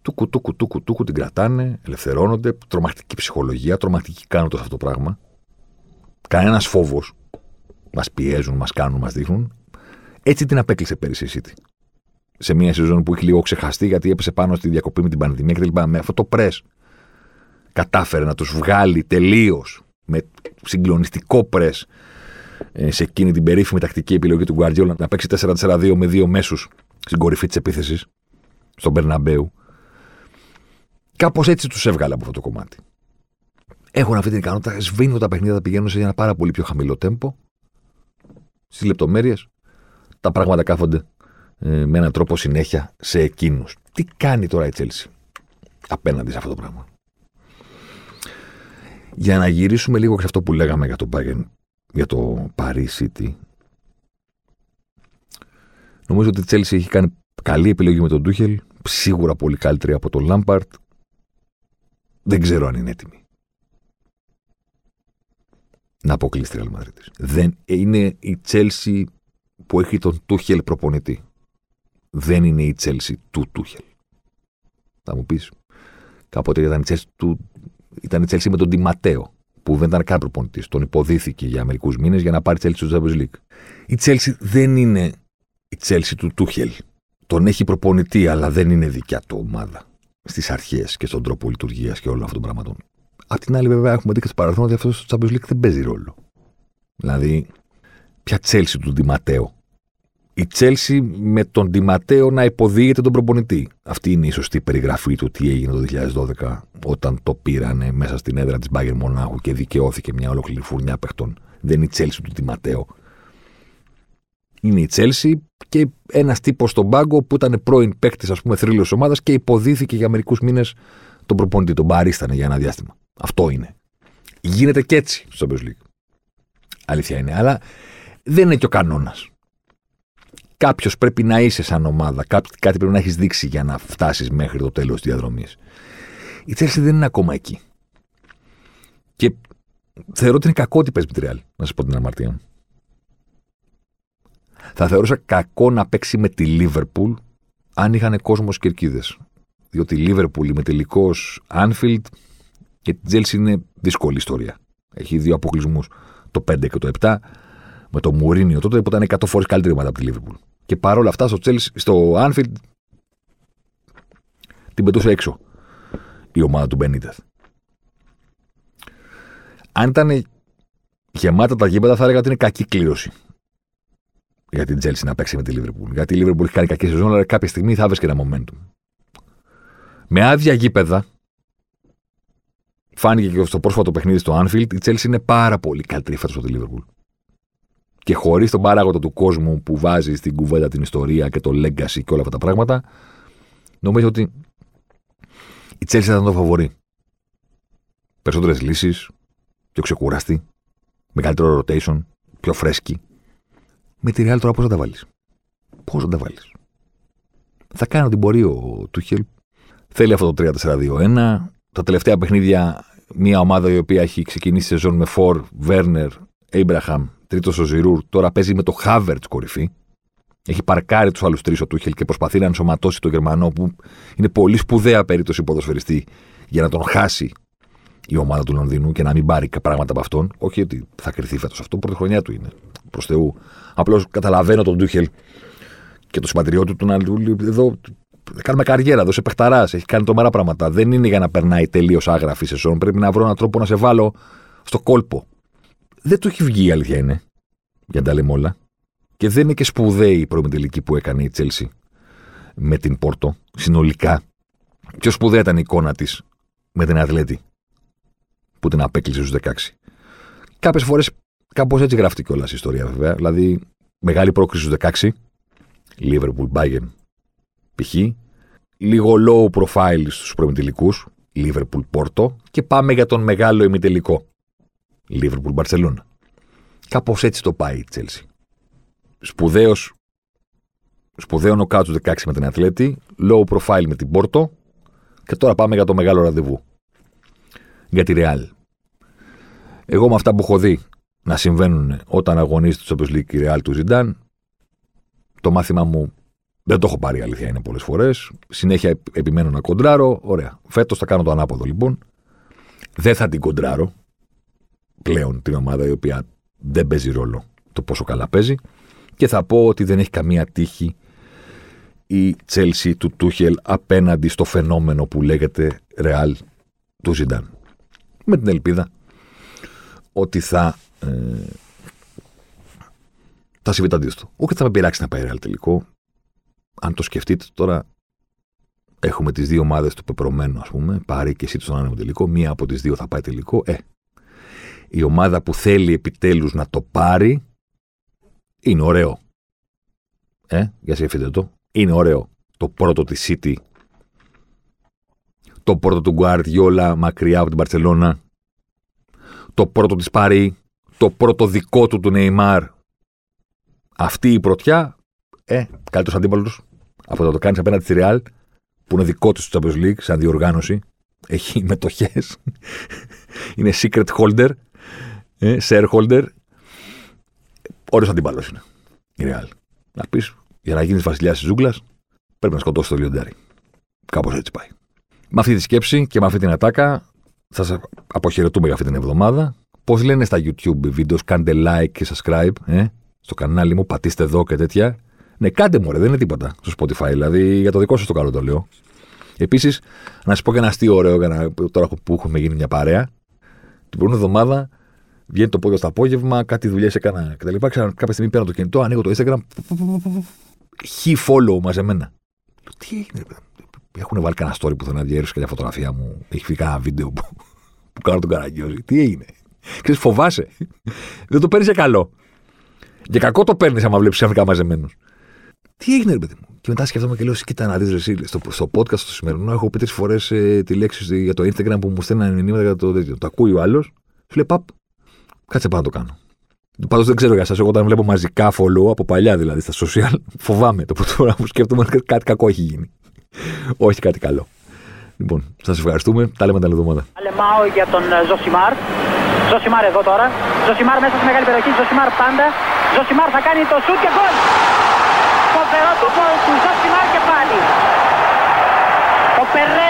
Τούκου, τούκου, τούκου, τούκου την κρατάνε, ελευθερώνονται. Τρομακτική ψυχολογία, τρομακτική κάνοντα αυτό το πράγμα. Κανένας φόβος. Μας πιέζουν, μας κάνουν, μας δείχνουν. Έτσι την απέκλεισε πέρυσι η City. Σε μια σεζόν που έχει λίγο ξεχαστεί γιατί έπεσε πάνω στη διακοπή με την πανδημία κτλ. Με αυτό το πρε κατάφερε να τους βγάλει τελείως με συγκλονιστικό πρε ε, σε εκείνη την περίφημη τακτική επιλογή του Γκουαρτιόλα να παίξει 4-4-2 με δύο μέσους στην κορυφή της επίθεσης, στον Μπερναμπέου. Κάπως έτσι τους έβγαλε από αυτό το κομμάτι. Έχουν αυτή την ικανότητα, σβήνουν τα παιχνίδια, τα πηγαίνουν σε ένα πάρα πολύ πιο χαμηλό τέμπο. Στις λεπτομέρειες, τα πράγματα κάθονται ε, με έναν τρόπο συνέχεια σε εκείνους. Τι κάνει τώρα η Τσέλση απέναντι σε αυτό το πράγμα; Για να γυρίσουμε λίγο σε αυτό που λέγαμε για το Bayern για το Paris City. Νομίζω ότι η Chelsea έχει κάνει καλή επιλογή με τον Τούχελ. Σίγουρα πολύ καλύτερη από τον Λάμπαρτ. Δεν ξέρω αν είναι έτοιμη. Να αποκλείσει τη Real Madrid. Δεν είναι η Chelsea που έχει τον Τούχελ προπονητή. Δεν είναι η Chelsea του Τούχελ. Θα μου πεις. Κάποτε ήταν η Chelsea, του, ήταν η Chelsea με τον Ντιματέο που δεν ήταν καν προπονητής. Τον υποδίθηκε για μερικούς μήνες για να πάρει Chelsea στο Champions League. Η Chelsea δεν είναι η Chelsea του Τούχελ. Τον έχει προπονητή, αλλά δεν είναι δικιά του ομάδα. Στις αρχές και στον τρόπο λειτουργίας και όλων αυτών των πραγμάτων. Απ' την άλλη, βέβαια, έχουμε δει και στο παρελθόν ότι αυτός στο Champions League δεν παίζει ρόλο. Δηλαδή, ποια Chelsea του Ντιματέο η Τσέλσι με τον Ντιματέο να υποδίεται τον προπονητή. Αυτή είναι η σωστή περιγραφή του τι έγινε το 2012 όταν το πήρανε μέσα στην έδρα της Μπάγκερ Μονάχου και δικαιώθηκε μια ολόκληρη φουρνιά παιχτών. Δεν είναι η Τσέλσι του Ντιματέο. Είναι η Τσέλσι και ένας τύπος στον πάγκο που ήταν πρώην παίκτης, ας πούμε, θρύλος ομάδας και υποδίθηκε για μερικούς μήνες τον προπονητή. Τον παρίστανε για ένα διάστημα. Αυτό είναι. Γίνεται και έτσι στο Champions League. Αλήθεια είναι. Αλλά δεν είναι και ο κανόνας κάποιος πρέπει να είσαι σαν ομάδα. Κάτι πρέπει να έχεις δείξει για να φτάσεις μέχρι το τέλος της διαδρομής. Η Τσέλση δεν είναι ακόμα εκεί. Και θεωρώ ότι είναι κακό ότι παίζει με τη Real, να σας πω την αμαρτία μου. Θα θεωρούσα κακό να παίξει με τη Λίβερπουλ αν είχαν κόσμο κερκίδες. Διότι η Λίβερπουλ με τελικός Anfield και την Τζέλση είναι δύσκολη ιστορία. Έχει δύο αποκλεισμούς, το 5 και το 7, με το Μουρίνιο τότε που ήταν 100 φορές καλύτερη ομάδα από τη Λίβερπουλ. Και παρόλα αυτά στο, Chelsea, στο Anfield την πετούσε έξω η ομάδα του Μπενίτεθ. Αν ήταν γεμάτα τα γήπεδα, θα έλεγα ότι είναι κακή κλήρωση για την Chelsea να παίξει με τη Liverpool. Γιατί η Liverpool έχει κάνει κακή σεζόν, αλλά κάποια στιγμή θα και ένα momentum. Με άδεια γήπεδα, φάνηκε και στο πρόσφατο παιχνίδι στο Anfield, η Chelsea είναι πάρα πολύ καλύτερη φέτος από τη Liverpool και χωρίς τον παράγοντα του κόσμου που βάζει στην κουβέντα την ιστορία και το legacy και όλα αυτά τα πράγματα, νομίζω ότι η Chelsea θα ήταν το φαβορή. Περισσότερες λύσεις, πιο ξεκουραστή, μεγαλύτερο rotation, πιο φρέσκι. Με τη Real τώρα πώς θα τα βάλεις; Πώς θα τα βάλεις; Θα κάνει ό,τι μπορεί ο Τούχελ. Θέλει αυτό το 3-4-2-1. Τα τελευταία παιχνίδια, μια ομάδα η οποία έχει ξεκινήσει σεζόν με Φορ, Βέρνερ, Abraham τρίτος ο Ζιρούρ, τώρα παίζει με το Χάβερτ κορυφή. Έχει παρκάρει τους άλλους τρεις ο Τούχελ και προσπαθεί να ενσωματώσει τον Γερμανό, που είναι πολύ σπουδαία περίπτωση ποδοσφαιριστή για να τον χάσει η ομάδα του Λονδίνου και να μην πάρει πράγματα από αυτόν. Όχι ότι θα κρυθεί φέτος αυτό, πρώτη χρονιά του είναι. Προς Θεού. Απλώς καταλαβαίνω τον Τούχελ και το συμπατριώτη του να εδώ κάνουμε καριέρα, εδώ σε παιχταράς, έχει κάνει τρομερά πράγματα. Δεν είναι για να περνάει τελείως άγραφη σεζόν. Πρέπει να βρω έναν τρόπο να σε βάλω στο κόλπο δεν του έχει βγει η αλήθεια είναι. Για να τα λέμε όλα. Και δεν είναι και σπουδαίη η τελική που έκανε η Τσέλσι με την Πόρτο. Συνολικά. Πιο σπουδαία ήταν η εικόνα της με την Αθλέτη που την απέκλεισε στους 16. Κάποιες φορές κάπως έτσι γράφτηκε κιόλα η ιστορία βέβαια. Δηλαδή μεγάλη πρόκριση στους 16. Liverpool, Bayern, π.χ. Λίγο low profile στους προημιτελικούς. Liverpool, Πόρτο. Και πάμε για τον μεγάλο ημιτελικό. Λίβερπουλ Μπαρσελόνα. Κάπως έτσι το πάει η Τσέλσι. σπουδαίος, σπουδαίο νοκάut του 16 με την Ατλέτη, low profile με την Πόρτο και τώρα πάμε για το μεγάλο ραντεβού. Για τη Ρεάλ. Εγώ με αυτά που έχω δει να συμβαίνουν όταν αγωνίζεται στο Champions League η Real του Ζιντάν, το μάθημα μου δεν το έχω πάρει αλήθεια είναι πολλές φορές. Συνέχεια επιμένω να κοντράρω. Ωραία. Φέτος θα κάνω το ανάποδο λοιπόν. Δεν θα την κοντράρω πλέον την ομάδα η οποία δεν παίζει ρόλο το πόσο καλά παίζει. Και θα πω ότι δεν έχει καμία τύχη η Chelsea του Τούχελ απέναντι στο φαινόμενο που λέγεται Real του Ζιντάν. Με την ελπίδα ότι θα, ε, θα συμβεί το αντίστοιχο. Όχι θα με πειράξει να πάει Real τελικό. Αν το σκεφτείτε τώρα, έχουμε τις δύο ομάδες του πεπρωμένου, ας πούμε, πάρει και εσύ στον άνεμο τελικό. Μία από τις δύο θα πάει τελικό. Ε, η ομάδα που θέλει επιτέλους να το πάρει είναι ωραίο. Ε, για σκεφτείτε το. Είναι ωραίο. Το πρώτο της City. Το πρώτο του Guardiola μακριά από την Παρσελώνα. Το πρώτο της Πάρη. Το πρώτο δικό του του Νεϊμάρ. Αυτή η πρωτιά. Ε, καλύτερος αντίπαλος. Αυτό θα το κάνεις απέναντι στη Real που είναι δικό του στο Champions League, σαν διοργάνωση. Έχει μετοχές. είναι secret holder. Ε, shareholder. Ωραίος αντίπαλος είναι. Η Real. Να πεις, για να γίνεις βασιλιάς της ζούγκλας, πρέπει να σκοτώσεις το λιοντάρι. Κάπως έτσι πάει. Με αυτή τη σκέψη και με αυτή την ατάκα θα σας αποχαιρετούμε για αυτή την εβδομάδα. Πώς λένε στα YouTube βίντεος, κάντε like και subscribe ε, στο κανάλι μου, πατήστε εδώ και τέτοια. Ναι, κάντε μου, δεν είναι τίποτα στο Spotify. Δηλαδή για το δικό σας το καλό το λέω. Επίσης, να σας πω και ένα αστείο ωραίο για να, τώρα που έχουμε γίνει μια παρέα. Την προηγούμενη εβδομάδα βγαίνει το πόδιο στο απόγευμα, κάτι δουλειές έκανα κτλ. Κάποια στιγμή παίρνω το κινητό, ανοίγω το Instagram. Χι follow μαζεμένα. Τι έγινε, έχουν βάλει κανένα story που θα να διέρευσε και φωτογραφία μου. Έχει φύγει κανένα βίντεο που, που κάνω τον καραγκιόζη. Τι έγινε; Ξέρεις, φοβάσαι. Δεν το παίρνεις για καλό. Για κακό το παίρνεις άμα βλέπεις ξαφνικά μαζεμένο. Τι έγινε, ρε παιδί μου; Και μετά σκεφτόμαι και λέω: Κοίτα να δεις, εσύ, στο, στο podcast το σημερινό έχω πει τρεις φορές ε, τη λέξη για το Instagram που μου στέλνει μηνύματα για το τέτοιο. Το ακούει ο άλλος. Σου λέει: Παπ, κάτσε πάνω να το κάνω. Πάντως δεν ξέρω για εσάς. Εγώ όταν βλέπω μαζικά follow από παλιά δηλαδή στα social, φοβάμαι το πρώτο φορά που σκέφτομαι ότι κάτι κακό έχει γίνει. Όχι κάτι καλό. Λοιπόν, σας ευχαριστούμε. Τα λέμε την άλλη εβδομάδα. Αλεμάο για τον Ζοσιμάρ. Ζοσιμάρ εδώ τώρα. Ζοσιμάρ μέσα στη μεγάλη περιοχή. Ζοσιμάρ πάντα. Ζοσιμάρ θα κάνει το σουτ και γκολ. Φοβερό το γκολ του Ζοσιμάρ και πάλι. Ο Περέιρα